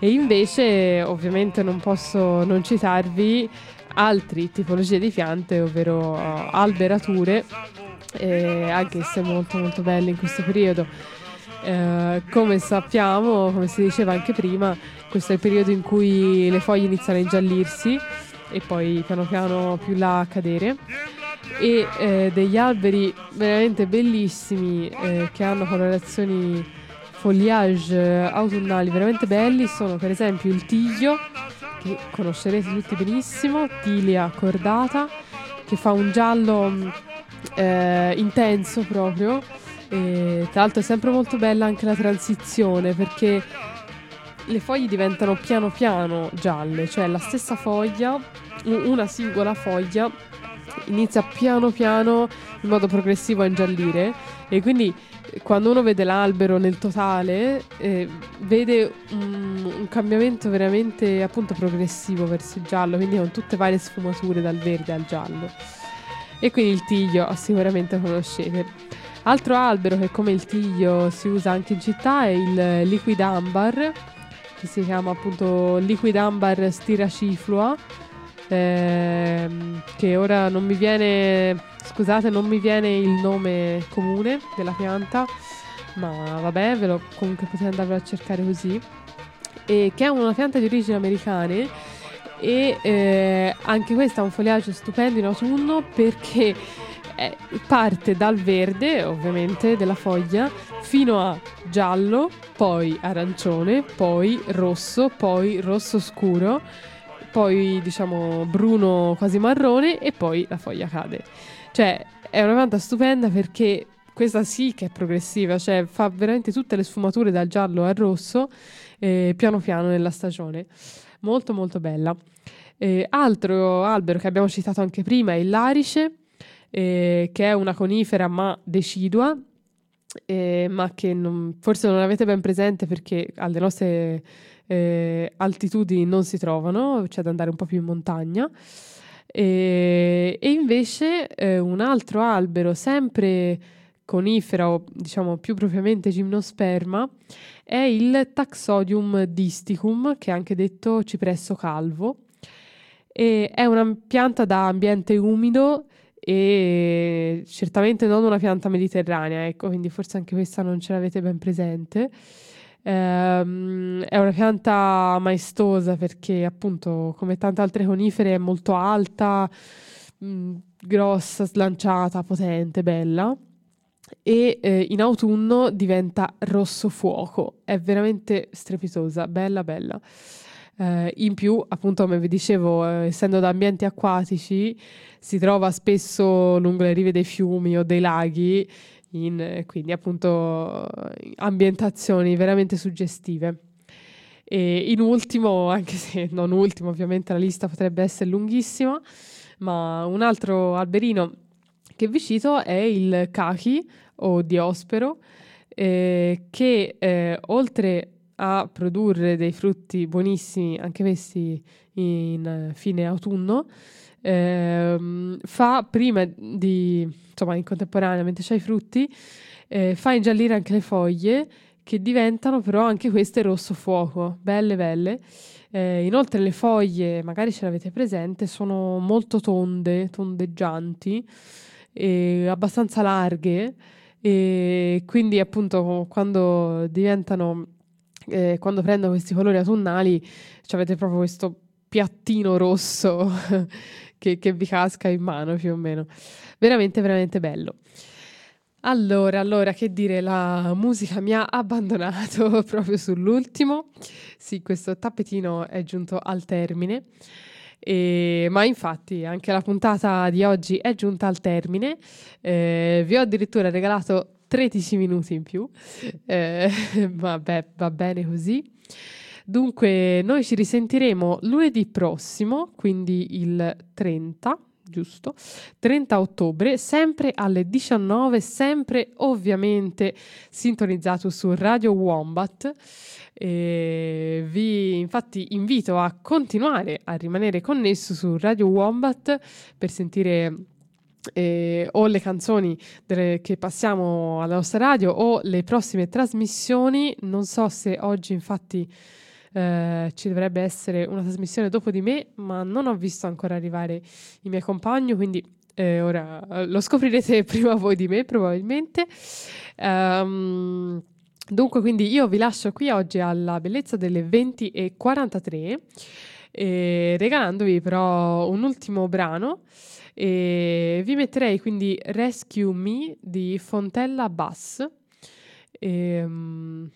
E invece ovviamente non posso non citarvi altre tipologie di piante, ovvero alberature, eh, anche se molto molto belle in questo periodo. Eh, come sappiamo, come si diceva anche prima, questo è il periodo in cui le foglie iniziano a ingiallirsi e poi piano piano più là a cadere. E eh, degli alberi veramente bellissimi eh, che hanno colorazioni foliage eh, autunnali veramente belli sono per esempio il tiglio che conoscerete tutti benissimo, Tilia cordata, che fa un giallo mh, eh, intenso proprio. E, tra l'altro è sempre molto bella anche la transizione perché le foglie diventano piano piano gialle, cioè la stessa foglia, una singola foglia inizia piano piano in modo progressivo a ingiallire e quindi eh, quando uno vede l'albero nel totale eh, vede un, un cambiamento veramente appunto progressivo verso il giallo, quindi con tutte varie sfumature dal verde al giallo. E quindi il tiglio sicuramente lo conoscete. Altro albero che come il tiglio si usa anche in città è il liquid ambar, che si chiama appunto liquid ambar stiraciflua, ehm, che ora non mi viene, scusate, non mi viene il nome comune della pianta, ma vabbè, ve lo comunque potete andarvelo a cercare così. E che è una pianta di origini americane e eh, anche questa ha un fogliaggio stupendo in autunno perché eh, parte dal verde, ovviamente, della foglia, fino a giallo, poi arancione, poi rosso, poi rosso scuro, poi diciamo bruno quasi marrone e poi la foglia cade. Cioè, è una pianta stupenda perché questa sì che è progressiva, cioè fa veramente tutte le sfumature dal giallo al rosso, eh, piano piano nella stagione. Molto molto bella. Eh, altro albero che abbiamo citato anche prima è il larice, eh, che è una conifera ma decidua, eh, ma che non- forse non avete ben presente perché alle nostre eh, altitudini non si trovano, c'è da andare un po' più in montagna. E, e invece eh, un altro albero, sempre conifera o diciamo più propriamente gimnosperma, è il Taxodium disticum, che è anche detto cipresso calvo. E è una pianta da ambiente umido e certamente non una pianta mediterranea, ecco, quindi forse anche questa non ce l'avete ben presente. Ehm, è una pianta maestosa perché appunto come tante altre conifere è molto alta, mh, grossa, slanciata, potente, bella e eh, in autunno diventa rosso fuoco, è veramente strepitosa, bella bella. Eh, in più, appunto, come vi dicevo, eh, essendo da ambienti acquatici, si trova spesso lungo le rive dei fiumi o dei laghi, in, quindi appunto ambientazioni veramente suggestive. E in ultimo, anche se non ultimo, ovviamente la lista potrebbe essere lunghissima, ma un altro alberino che vi cito è il cachi o diospero, eh, che eh, oltre a produrre dei frutti buonissimi, anche questi in fine autunno, ehm, fa prima di, insomma, in contemporanea, mentre c'ha i frutti, eh, fa ingiallire anche le foglie che diventano però anche queste rosso fuoco, belle belle. Eh, inoltre le foglie, magari ce l'avete presente, sono molto tonde, tondeggianti e abbastanza larghe e quindi appunto quando diventano eh, quando prendono questi colori autunnali cioè avete proprio questo piattino rosso *laughs* che, che vi casca in mano più o meno veramente veramente bello allora, allora, che dire, la musica mi ha abbandonato *laughs* proprio sull'ultimo. Sì, questo tappetino è giunto al termine. E- ma infatti anche la puntata di oggi è giunta al termine. Eh, vi ho addirittura regalato 13 minuti in più. Eh, *laughs* vabbè, va bene così. Dunque, noi ci risentiremo lunedì prossimo, quindi il 30 giusto? 30 ottobre, sempre alle 19, sempre ovviamente sintonizzato su Radio Wombat. E vi infatti invito a continuare a rimanere connesso su Radio Wombat per sentire eh, o le canzoni delle- che passiamo alla nostra radio o le prossime trasmissioni. Non so se oggi infatti eh, ci dovrebbe essere una trasmissione dopo di me, ma non ho visto ancora arrivare i miei compagni, quindi eh, ora eh, lo scoprirete *laughs* prima voi di me probabilmente. Ehm, dunque, quindi io vi lascio qui oggi alla bellezza delle 20 e 43, eh, regalandovi però un ultimo brano. E vi metterei quindi Rescue Me di Fontella Bass. Ehm,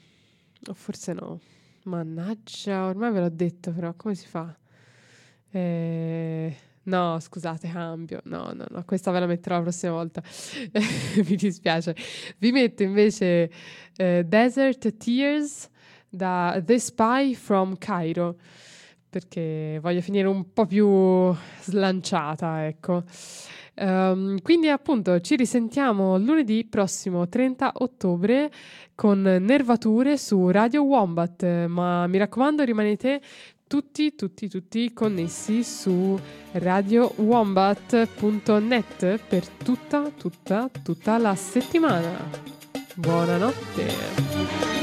o forse no. Mannaggia, ormai ve l'ho detto, però come si fa? Eh, no, scusate, cambio. No, no, no, questa ve la metterò la prossima volta. *laughs* Mi dispiace. Vi metto invece eh, Desert Tears da The Spy from Cairo, perché voglio finire un po' più slanciata, ecco. Ehm, quindi appunto ci risentiamo lunedì prossimo 30 ottobre con Nervature su Radio Wombat, ma mi raccomando rimanete tutti, tutti, tutti connessi su radiowombat.net per tutta, tutta, tutta la settimana. Buonanotte.